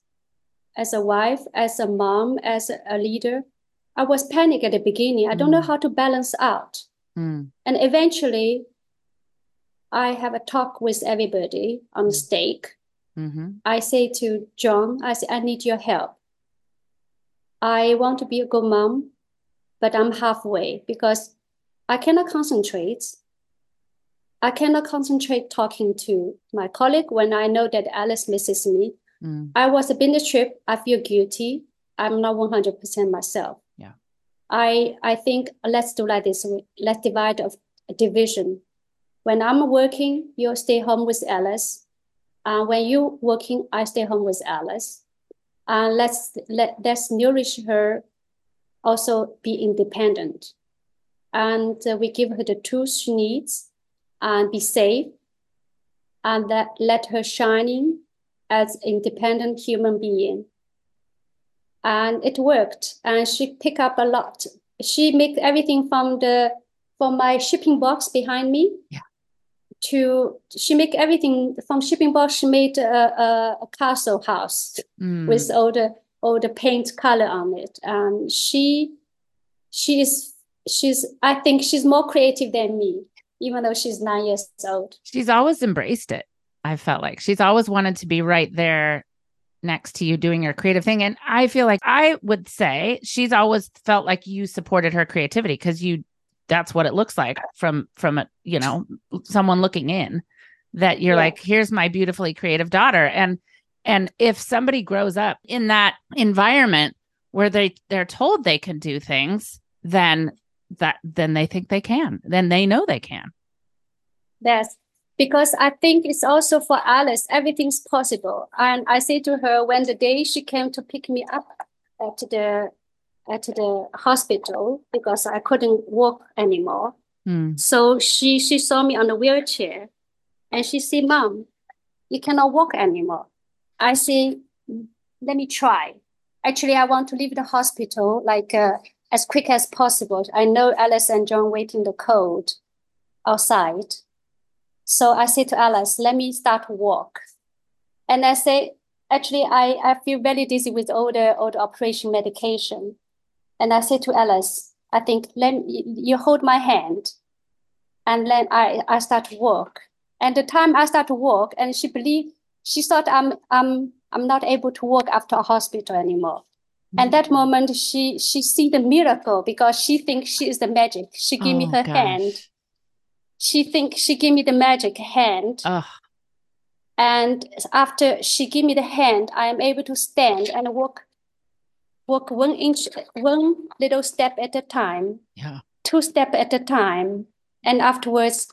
as a wife, as a mom, as a, leader. I was panic at the beginning. I don't know Mm. how to balance out. Mm. And eventually, I have a talk with everybody on stake. Mhm. I say to John, I say, I need your help. I want to be a good mom, but I'm halfway because I cannot concentrate. I cannot concentrate talking to my colleague when I know that Alice misses me. Mm. I was a business trip. I feel guilty. I'm not 100% myself. Yeah. I I think let's do like this. Let's divide a, a division. When I'm working, you stay home with Alice. Uh, when you working, I stay home with Alice. Uh, let's let let's nourish her. Also be independent, and uh, we give her the tools she needs, and be safe, and that let her shining as independent human being. And it worked, and she picked up a lot. She make everything from the from my shipping box behind me. Yeah. To she make everything from shipping box. She made a, a, a castle house Mm. with all the all the paint color on it. And she she is she's I think she's more creative than me, even though she's nine years old. She's always embraced it. I felt like she's always wanted to be right there next to you doing your creative thing. And I feel like I would say she's always felt like you supported her creativity because you that's what it looks like from from a you know someone looking in that you're Yeah. like here's my beautifully creative daughter and and if somebody grows up in that environment where they they're told they can do things then that then they think they can then they know they can Yes, because I think it's also for Alice, everything's possible. And I say to her when the day she came to pick me up at the at the hospital because I couldn't walk anymore. Hmm. So she she saw me on a wheelchair and she said, Mom, you cannot walk anymore. I say, let me try. Actually, I want to leave the hospital like uh, as quick as possible. I know Alice and John waiting the cold outside. So I say to Alice, let me start to walk. And I say, actually, I, I feel very dizzy with all the, all the operation medication. And I say to Alice, I think, let you hold my hand. And then I, I start to walk. And the time I start to walk, and she believed, she thought I'm, I'm, I'm not able to walk after a hospital anymore. And that moment, she, she see the miracle because she thinks she is the magic. She give me Oh, her gosh. hand. She think she give me the magic hand. Ugh. and after she give me the hand i am able to stand and walk walk one inch one little step at a time. Yeah. Two step at a time. And afterwards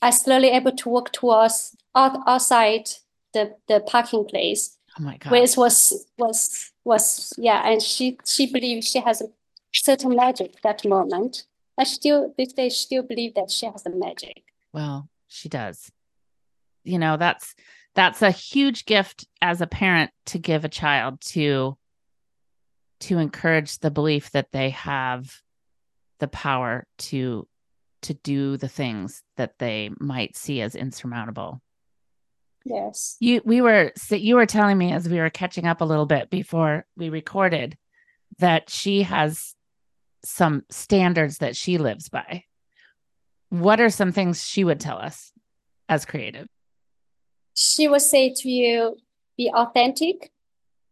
i slowly able to walk towards out, outside the the parking place. Oh my god where it was was was yeah and she she believes she has a certain magic that moment i still this day still believe that she has the magic Well, she does. You know, that's that's a huge gift as a parent to give a child to to encourage the belief that they have the power to to do the things that they might see as insurmountable. Yes You we were so you were telling me as we were catching up a little bit before we recorded that she has some standards that she lives by. What are some things she would tell us as creative? she would say to you, be authentic.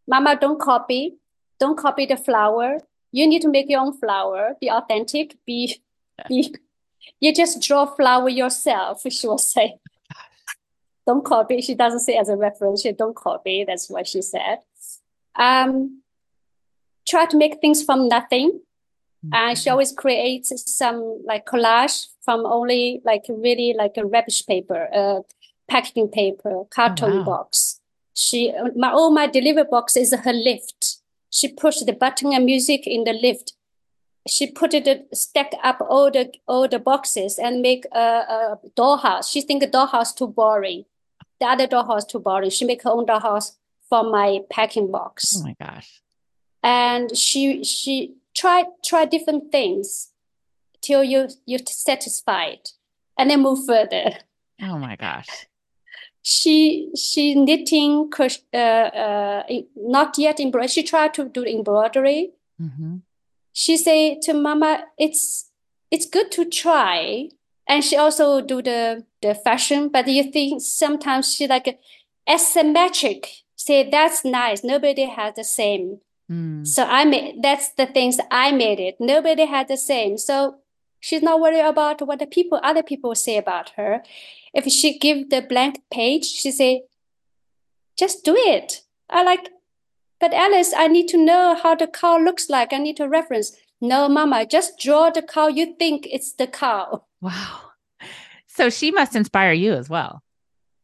Mama, don't copy. Don't copy the flower. You need to make your own flower. Be authentic. Be, be, you just draw flower yourself, she will say. Don't copy. She doesn't say as a reference, she don't copy. That's what she said. Um, try to make things from nothing. And she always creates some like collage from only like really like a rubbish paper, uh, packaging paper, carton wow. box. She my all my delivery box is her lift. She pushed the button and music in the lift. She put it stack up all the all the boxes and make a, a dollhouse. She think a dollhouse too boring. The other dollhouse too boring. She make her own dollhouse from my packing box Oh my gosh. and she she try try different things till you you're satisfied, and then move further. Oh my gosh. She she knitting, uh, uh, not yet embroidery. She tried to do embroidery. hmm She say to Mama, it's it's good to try, and she also do the the fashion. But you think sometimes she like asymmetric. Say that's nice. Nobody has the same. Mm. So I made that's the things I made it. Nobody had the same. So she's not worried about what the people other people say about her. If she give the blank page, she say, just do it. I like, but Alice, I need to know how the car looks like. I need to reference. No, Mama, just draw the cow you think it's the cow. Wow. So she must inspire you as well.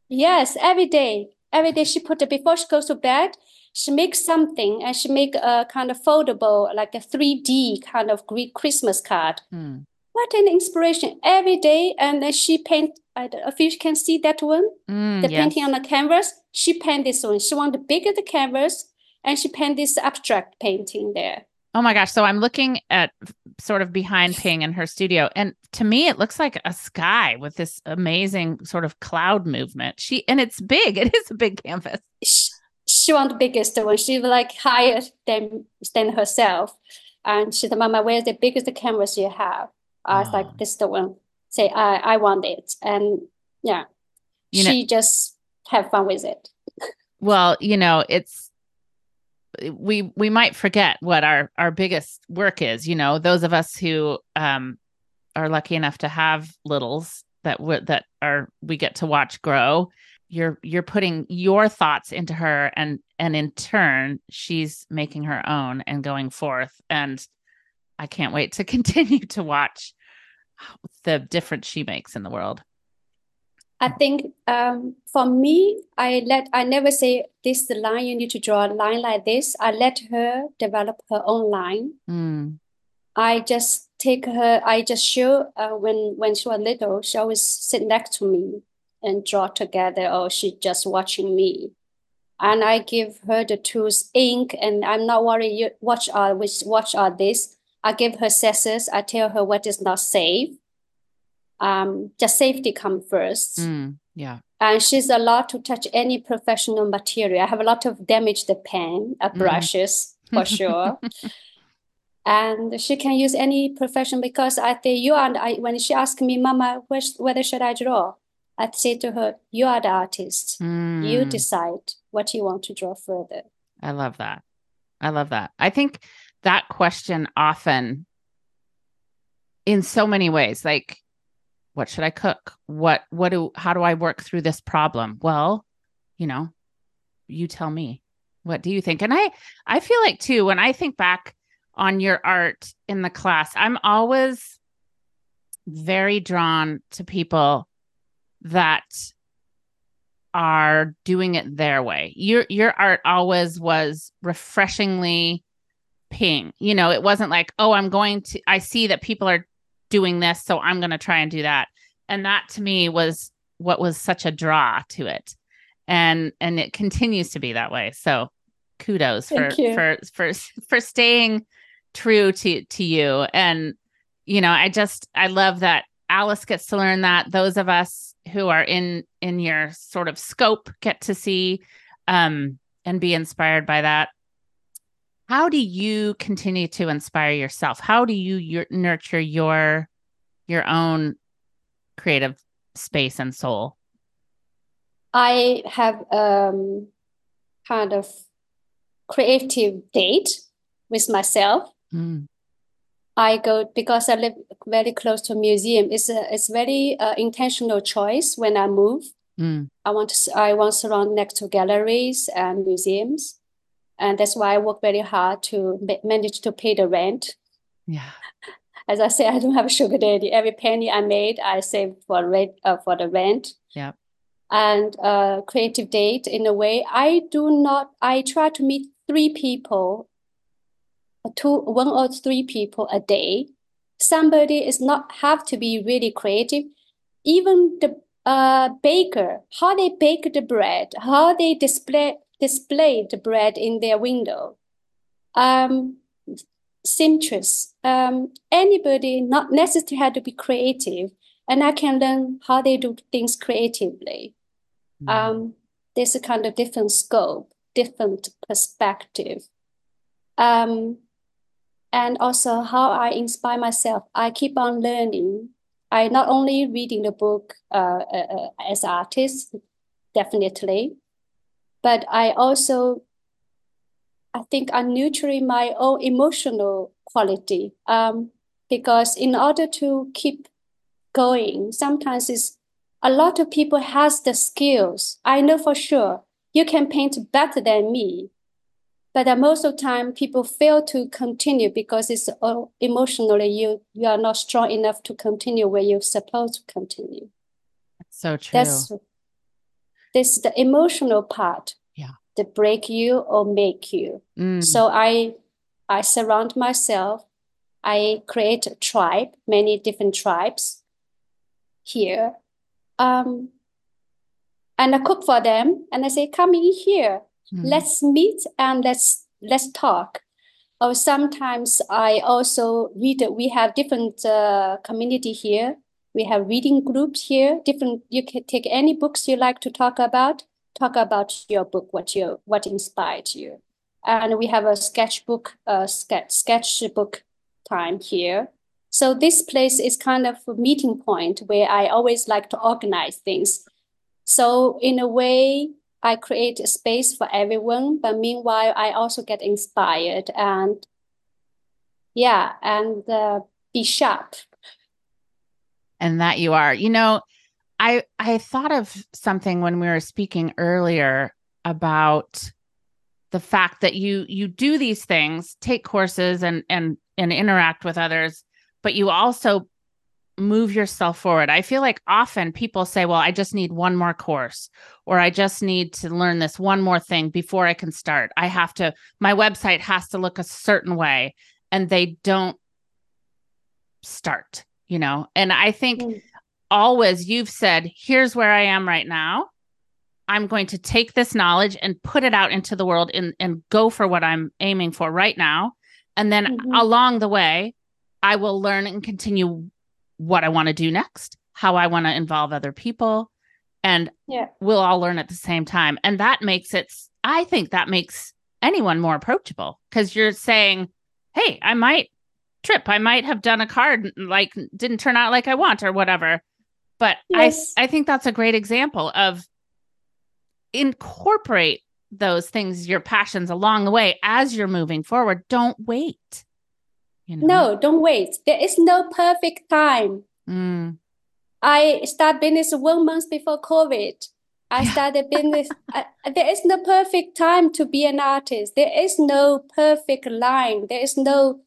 Yes, every day. Every day she put it before she goes to bed, she makes something and she make a kind of foldable, like a 3D kind of Greek Christmas card. Mm. What an inspiration every day. And then she paint, I don't know if you can see that one, Mm, the painting on the canvas. She paint this one. She want the bigger the canvas and she paint this abstract painting there. Oh my gosh. So I'm looking at sort of behind Ping in her studio. And to me, it looks like a sky with this amazing sort of cloud movement. She, and it's big. It is a big canvas. She, she want the biggest one. She like higher than than herself. And she said, Mama, where's the biggest canvas you have? I was Oh. like, ah. this is the one. Say, I, I want it. And yeah, You know- she just have fun with it. Well, you know, it's, we we might forget what our our biggest work is you know those of us who um are lucky enough to have littles that that are we get to watch grow you're you're putting your thoughts into her and and in turn she's making her own and going forth. And i can't wait to continue to watch the difference she makes in the world I think um, for me, I let I never say this is the line you need to draw a line like this. I let her develop her own line. Mm, I just take her. I just show uh, when when she was little, she always sit next to me and draw together, or she just watching me. And I give her the tools, ink, and I'm not worried. You watch are which watch are this. I give her scissors. I tell her what is not safe. Um, just safety come first. mm, yeah And she's allowed to touch any professional material. I have a lot of damaged the pen, uh, Mm. brushes for sure. And she can use any profession because I think you and I, when she asked me, Mama, where, whether should I draw? I'd say to her, you are the artist. You Mm. decide what you want to draw further. I love that. I love that. I think that question often, in so many ways, like, what should I cook? What, what do, how do I work through this problem? Well, you know, you tell me. What do you think? And I, I feel like too, when I think back on your art in the class, I'm always very drawn to people that are doing it their way. Your your art always was refreshingly ping. You know, it wasn't like, "Oh, I'm going to I see that people are doing this, so I'm going to try and do that." And that to me was what was such a draw to it. And and it continues to be that way. So kudos for you. for for for staying true to to you and you know, I just I love that Alice gets to learn that those of us who are in in your sort of scope get to see um and be inspired by that how do you continue to inspire yourself how do you your, nurture your your own creative space and soul I have um kind of creative date with myself. Mm, I go because I live very close to a museum. It's a it's very uh, intentional choice when I move. mm, I want to I want to surround next to galleries and museums, and that's why I work very hard to ma- manage to pay the rent. yeah As I say, I don't have a sugar daddy. Every penny I made, I save for rent uh, for the rent. Yeah. And uh, creative date in a way. I do not. I try to meet three people, two, one or three people a day. Somebody is not have to be really creative. Even the uh, baker, how they bake the bread, how they display display the bread in their window. Um, seamstress. Um, anybody not necessarily had to be creative, and I can learn how they do things creatively. Mm. Um, there's a kind of different scope, different perspective. Um, and also how I inspire myself. I keep on learning. I not only reading the book uh, uh, uh, as artist, definitely, but I also, I think I'm nurturing my own emotional quality. Um, because in order to keep going, sometimes it's a lot of people has the skills. I know for sure you can paint better than me, but most of the time people fail to continue because it's uh, emotionally you you are not strong enough to continue where you're supposed to continue. So true. That's this is the emotional part. Yeah. That break you or make you. Mm. So I I surround myself. I create a tribe, many different tribes here. Um, and I cook for them and I say, come in here. Mm. Let's meet and let's let's talk. Or sometimes I also read. We have different uh, community here. We have reading groups here. Different. You can take any books you like to talk about. Talk about your book. What you what inspired you. And we have a sketchbook, uh, sketch sketchbook time here. So this place is kind of a meeting point where I always like to organize things. So in a way, I create a space for everyone, but meanwhile, I also get inspired and yeah, and uh, be sharp. And that you are. You know i i thought of something when we were speaking earlier about the fact that you you do these things take courses and and and interact with others but you also move yourself forward. I feel like often people say well i just need one more course or i just need to learn this one more thing before i can start. I have to my website has to look a certain way and they don't start you know and i think Mm. always you've said here's where i am right now i'm going to take this knowledge and put it out into the world and, and go for what i'm aiming for right now and then Mhm. along the way i will learn and continue what i want to do next how i want to involve other people and Yeah. we'll all learn at the same time and that makes it i think that makes anyone more approachable because you're saying hey i might trip i might have done a card like didn't turn out like i want or whatever but Yes. i i think that's a great example of incorporate those things your passions along the way as you're moving forward don't wait you know No, don't wait. There is no perfect time. Mm, I started business one month before COVID. I started business. I, there is no perfect time to be an artist. There is no perfect line. There is no,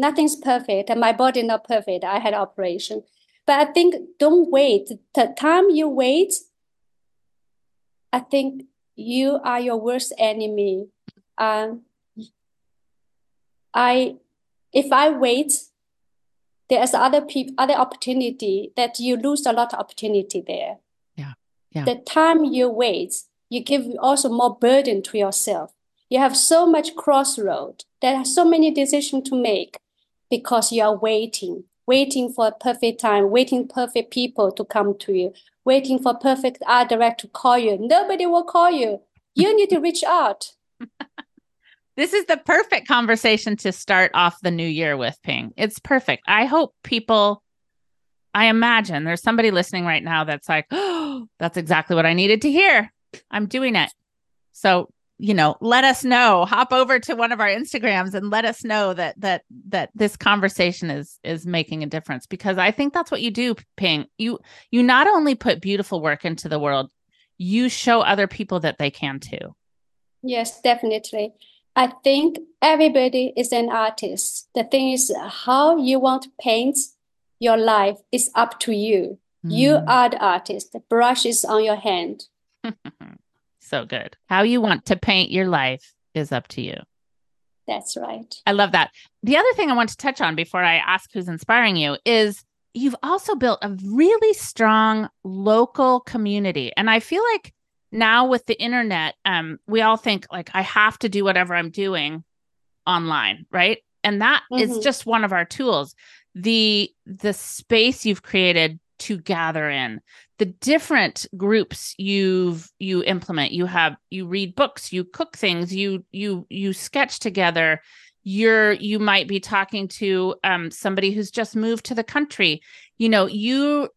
nothing's perfect. And my body not perfect. I had operation. But I think don't wait. The time you wait, I think you are your worst enemy. Um, I, if I wait, there's other people, other opportunity that you lose a lot of opportunity there. Yeah, yeah. The time you wait, you give also more burden to yourself. You have so much crossroad. There are so many decisions to make because you are waiting, waiting for a perfect time, waiting perfect people to come to you, waiting for perfect art director to call you. Nobody will call you. You need to reach out. This is the perfect conversation to start off the new year with, Ping. It's perfect. I hope people, I imagine there's somebody listening right now that's like, oh, that's exactly what I needed to hear. I'm doing it. So, you know, let us know. Hop over to one of our Instagrams and let us know that that that this conversation is is making a difference because I think that's what you do, Ping. You you not only put beautiful work into the world, you show other people that they can too. Yes, definitely. I think everybody is an artist. The thing is, how you want to paint your life is up to you. You Mm. are the artist. The brush is on your hand. so good. How you want to paint your life is up to you. That's right. I love that. The other thing I want to touch on before I ask who's inspiring you is you've also built a really strong local community. And I feel like now with the internet, um, we all think like I have to do whatever I'm doing online, right? and that is Mhm. just one of our tools the the space you've created to gather in. The different groups you've you implement you have you read books you cook things you you you sketch together. You're you might be talking to um somebody who's just moved to the country. You know you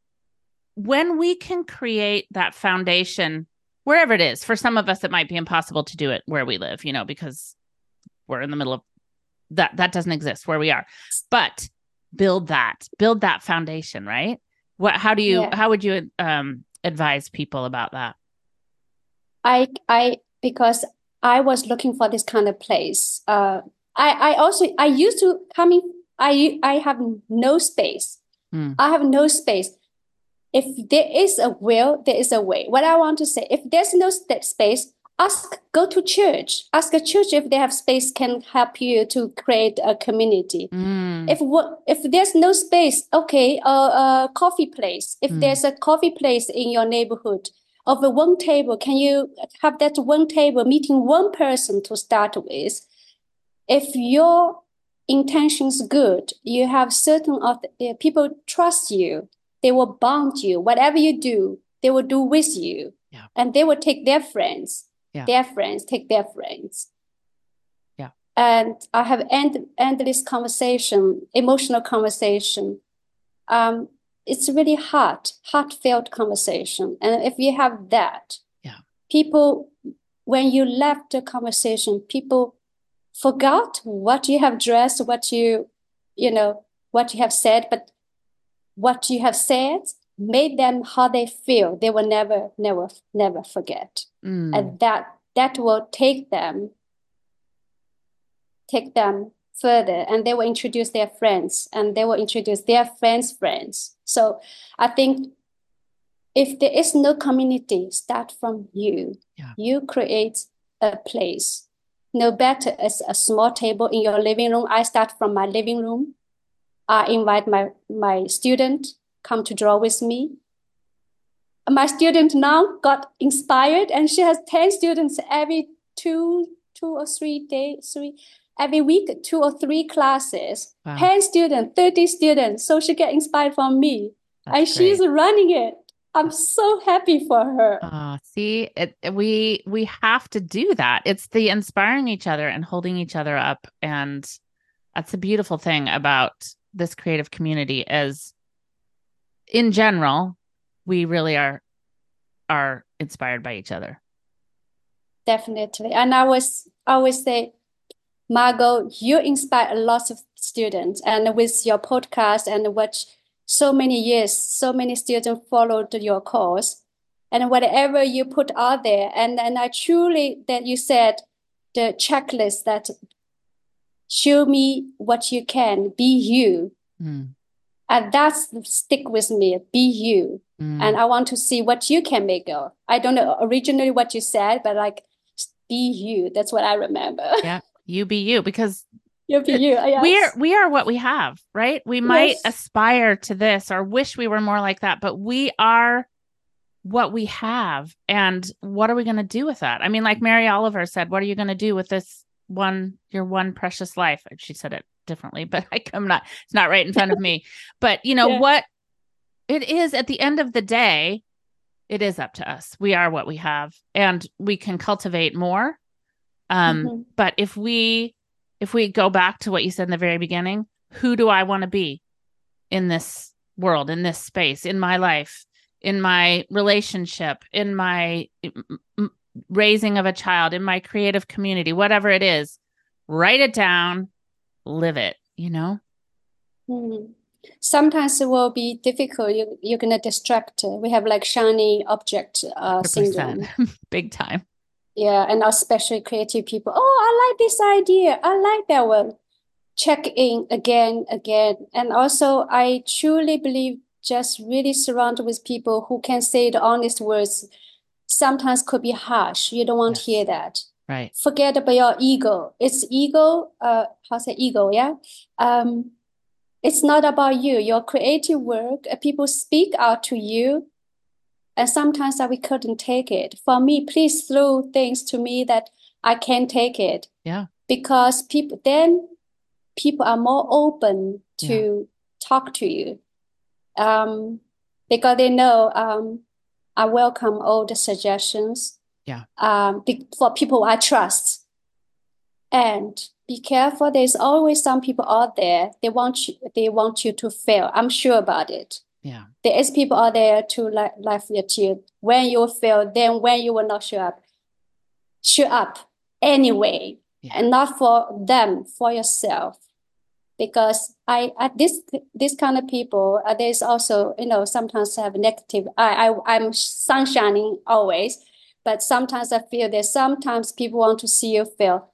when we can create that foundation wherever it is for some of us it might be impossible to do it where we live you know because we're in the middle of that that doesn't exist where we are. But build that build that foundation right what how do you Yeah. how would you um advise people about that I I because I was looking for this kind of place. Uh, I I also I used to coming. I I have no space. Mm. I have no space. If there is a will, there is a way. What I want to say, if there's no space, ask go to church. Ask a church if they have space can help you to create a community. Mm. If what if there's no space, okay, a a coffee place. If Mm. there's a coffee place in your neighborhood, of a one table, can you have that one table meeting one person to start with? If your intention's good, you have certain of the uh, people trust you, they will bond you. Whatever you do, they will do with you, Yeah. and they will take their friends, Yeah. their friends take their friends. Yeah. And I have end endless conversation, emotional conversation. Um, it's really heart, heartfelt conversation. And if you have that, Yeah. people, when you left the conversation, people forgot what you have dressed, what you, you know, what you have said, but what you have said made them how they feel. They will never, never, never forget. Mm. And that that will take them, take them further, and they will introduce their friends, and they will introduce their friends' friends. So I think if there is no community, start from you. Yeah. You create a place. No better as a small table in your living room. I start from my living room. I invite my my student come to draw with me. My student now got inspired, and she has 10 students every two two or three days, three every week, two or three classes. Wow. 10 students, 30 students. So she get inspired from me and That's she's running it. I'm so happy for her. Ah, see, it, we we have to do that. It's the inspiring each other and holding each other up, and that's a beautiful thing about this creative community. is in general, we really are are inspired by each other. Definitely. And I was always say, Margo, you inspire a lot of students, and with your podcast and what so many years, so many students followed your course, and whatever you put out there, and and I truly that you said the checklist that show me what you can, be you, Mm, and that's stick with me, be you. mm. and I want to see what you can make of. I don't know originally what you said, but like be you. That's what I remember. yeah, you be you because You be you. Yes. we're we are what we have right we might Yes. aspire to this or wish we were more like that but we are what we have and what are we going to do with that i mean like mary oliver said what are you going to do with this one your one precious life she said it differently but I, i'm not it's not right in front of me but you know Yeah. what it is at the end of the day it is up to us we are what we have and we can cultivate more um Mhm. but if we if we go back to what you said in the very beginning who do i want to be in this world in this space in my life in my relationship in my raising of a child in my creative community whatever it is write it down live it you know Mhm. Sometimes it will be difficult. You, you're gonna distract. We have like shiny object uh, syndrome. big time Yeah, and especially creative people. Oh, I like this idea. I like that one. Check in again, again. And also, I truly believe just really surround with people who can say the honest words. Sometimes could be harsh. You don't want to hear that. Right Forget about your ego. It's ego, uh, how say ego, yeah? Um, it's not about you. Your creative work, uh, people speak out to you, and sometimes that we couldn't take it. For me, please throw things to me that I can take it. Yeah. Because people then people are more open to talk to you um, because they know um, I welcome all the suggestions. Yeah. Um, be- for people I trust. And be careful. There's always some people out there. They want you. They want you to fail. I'm sure about it. Yeah. There is people out there to like laugh at you when you fail. Then when you will not show up, show up anyway, Yeah. and not for them, for yourself. Because I, I this this kind of people, uh, there's also you know sometimes have negative. I I I'm sunshining always, but sometimes I feel that sometimes people want to see you fail.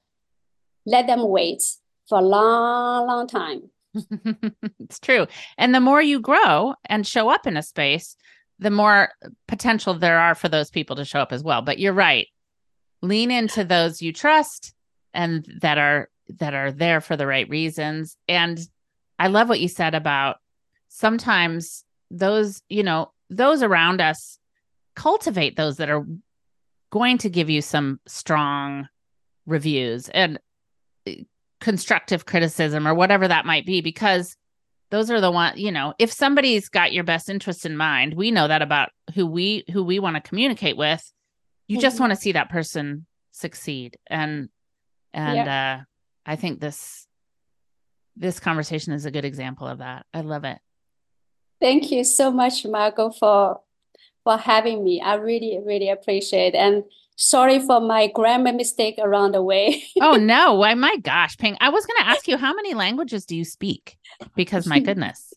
Let them wait for a long, long time. it's true. And the more you grow and show up in a space, the more potential there are for those people to show up as well. But you're right. Lean into those you trust and that are that are there for the right reasons. And I love what you said about sometimes those, you know, those around us cultivate those that are going to give you some strong reviews and uh, constructive criticism or whatever that might be because those are the one you know if somebody's got your best interest in mind we know that about who we who we want to communicate with. You just Mhm. want to see that person succeed. And and uh i think this this conversation is a good example of that. I love it. Thank you so much, Margo, for for having me. I really, really appreciate it. And sorry for my grammar mistake around the way. oh no why my gosh ping i was going to ask you how many languages do you speak because my goodness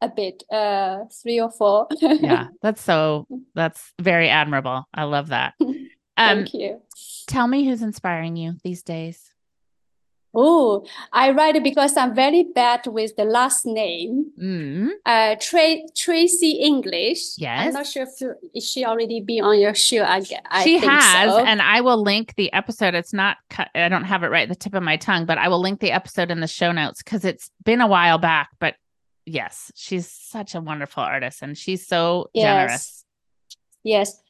A bit, uh, three or four. yeah that's so that's very admirable i love that um Thank you. tell me who's inspiring you these days Oh, I write it because I'm very bad with the last name. mm, Uh, Tra Tracy English. Yes. I'm not sure if, you- if she already be on your show. I, I she has so. and i will link the episode it's not i don't have it right at the tip of my tongue but i will link the episode in the show notes because it's been a while back but yes she's such a wonderful artist and she's so generous Yes.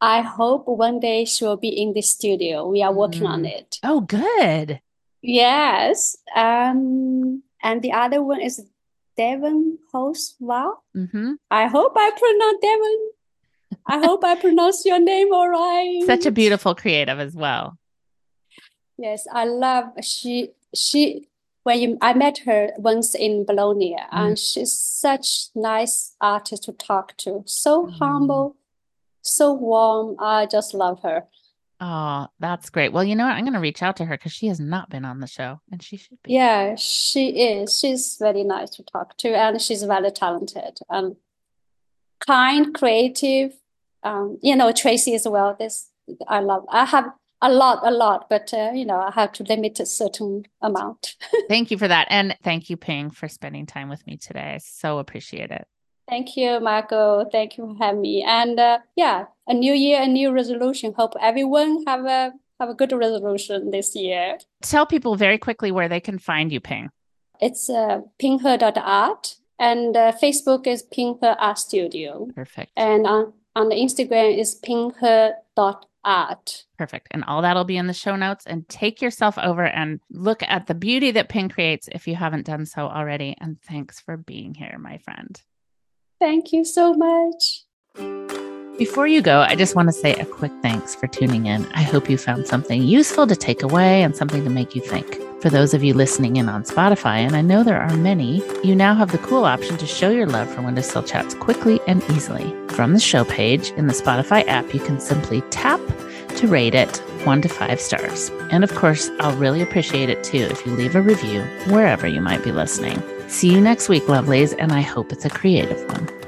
I hope one day she'll be in the studio. We are working on Mm. it. oh good Yes. Um, and the other one is Devon Host Wow. hmm I hope I pronounce Devon. I hope I pronounce your name all right. such a beautiful creative as well Yes, I love she she when you, I met her once in Bologna and she's such nice artist to talk to. So Mhm. humble, so warm. I just love her. Oh that's great well you know what i'm going to reach out to her because she has not been on the show and she should be Yeah, she is. She's very nice to talk to and she's very talented and kind, creative. Um, you know, Tracy as well. This I love. I have a lot, a lot, but uh, you know, I have to limit a certain amount. thank you for that and thank you ping for spending time with me today i so appreciate it Thank you, Marco. Thank you for having me. And uh, yeah, a new year, a new resolution. Hope everyone have a have a good resolution this year. tell people very quickly where they can find you ping It's uh, pinghe.art and uh, Facebook is Pinghe Art Studio. perfect And on, on the Instagram is pinghe.art. Perfect. And all that'll be in the show notes. And take yourself over and look at the beauty that Ping creates if you haven't done so already. And thanks for being here, my friend. Thank you so much. Before you go, I just want to say a quick thanks for tuning in. I hope you found something useful to take away and something to make you think. For those of you listening in on Spotify, and I know there are many, you now have the cool option to show your love for Windowsill Chats quickly and easily. From the show page in the Spotify app, you can simply tap to rate it one to five stars. And of course, I'll really appreciate it too if you leave a review wherever you might be listening. See you next week, lovelies, and I hope it's a creative one.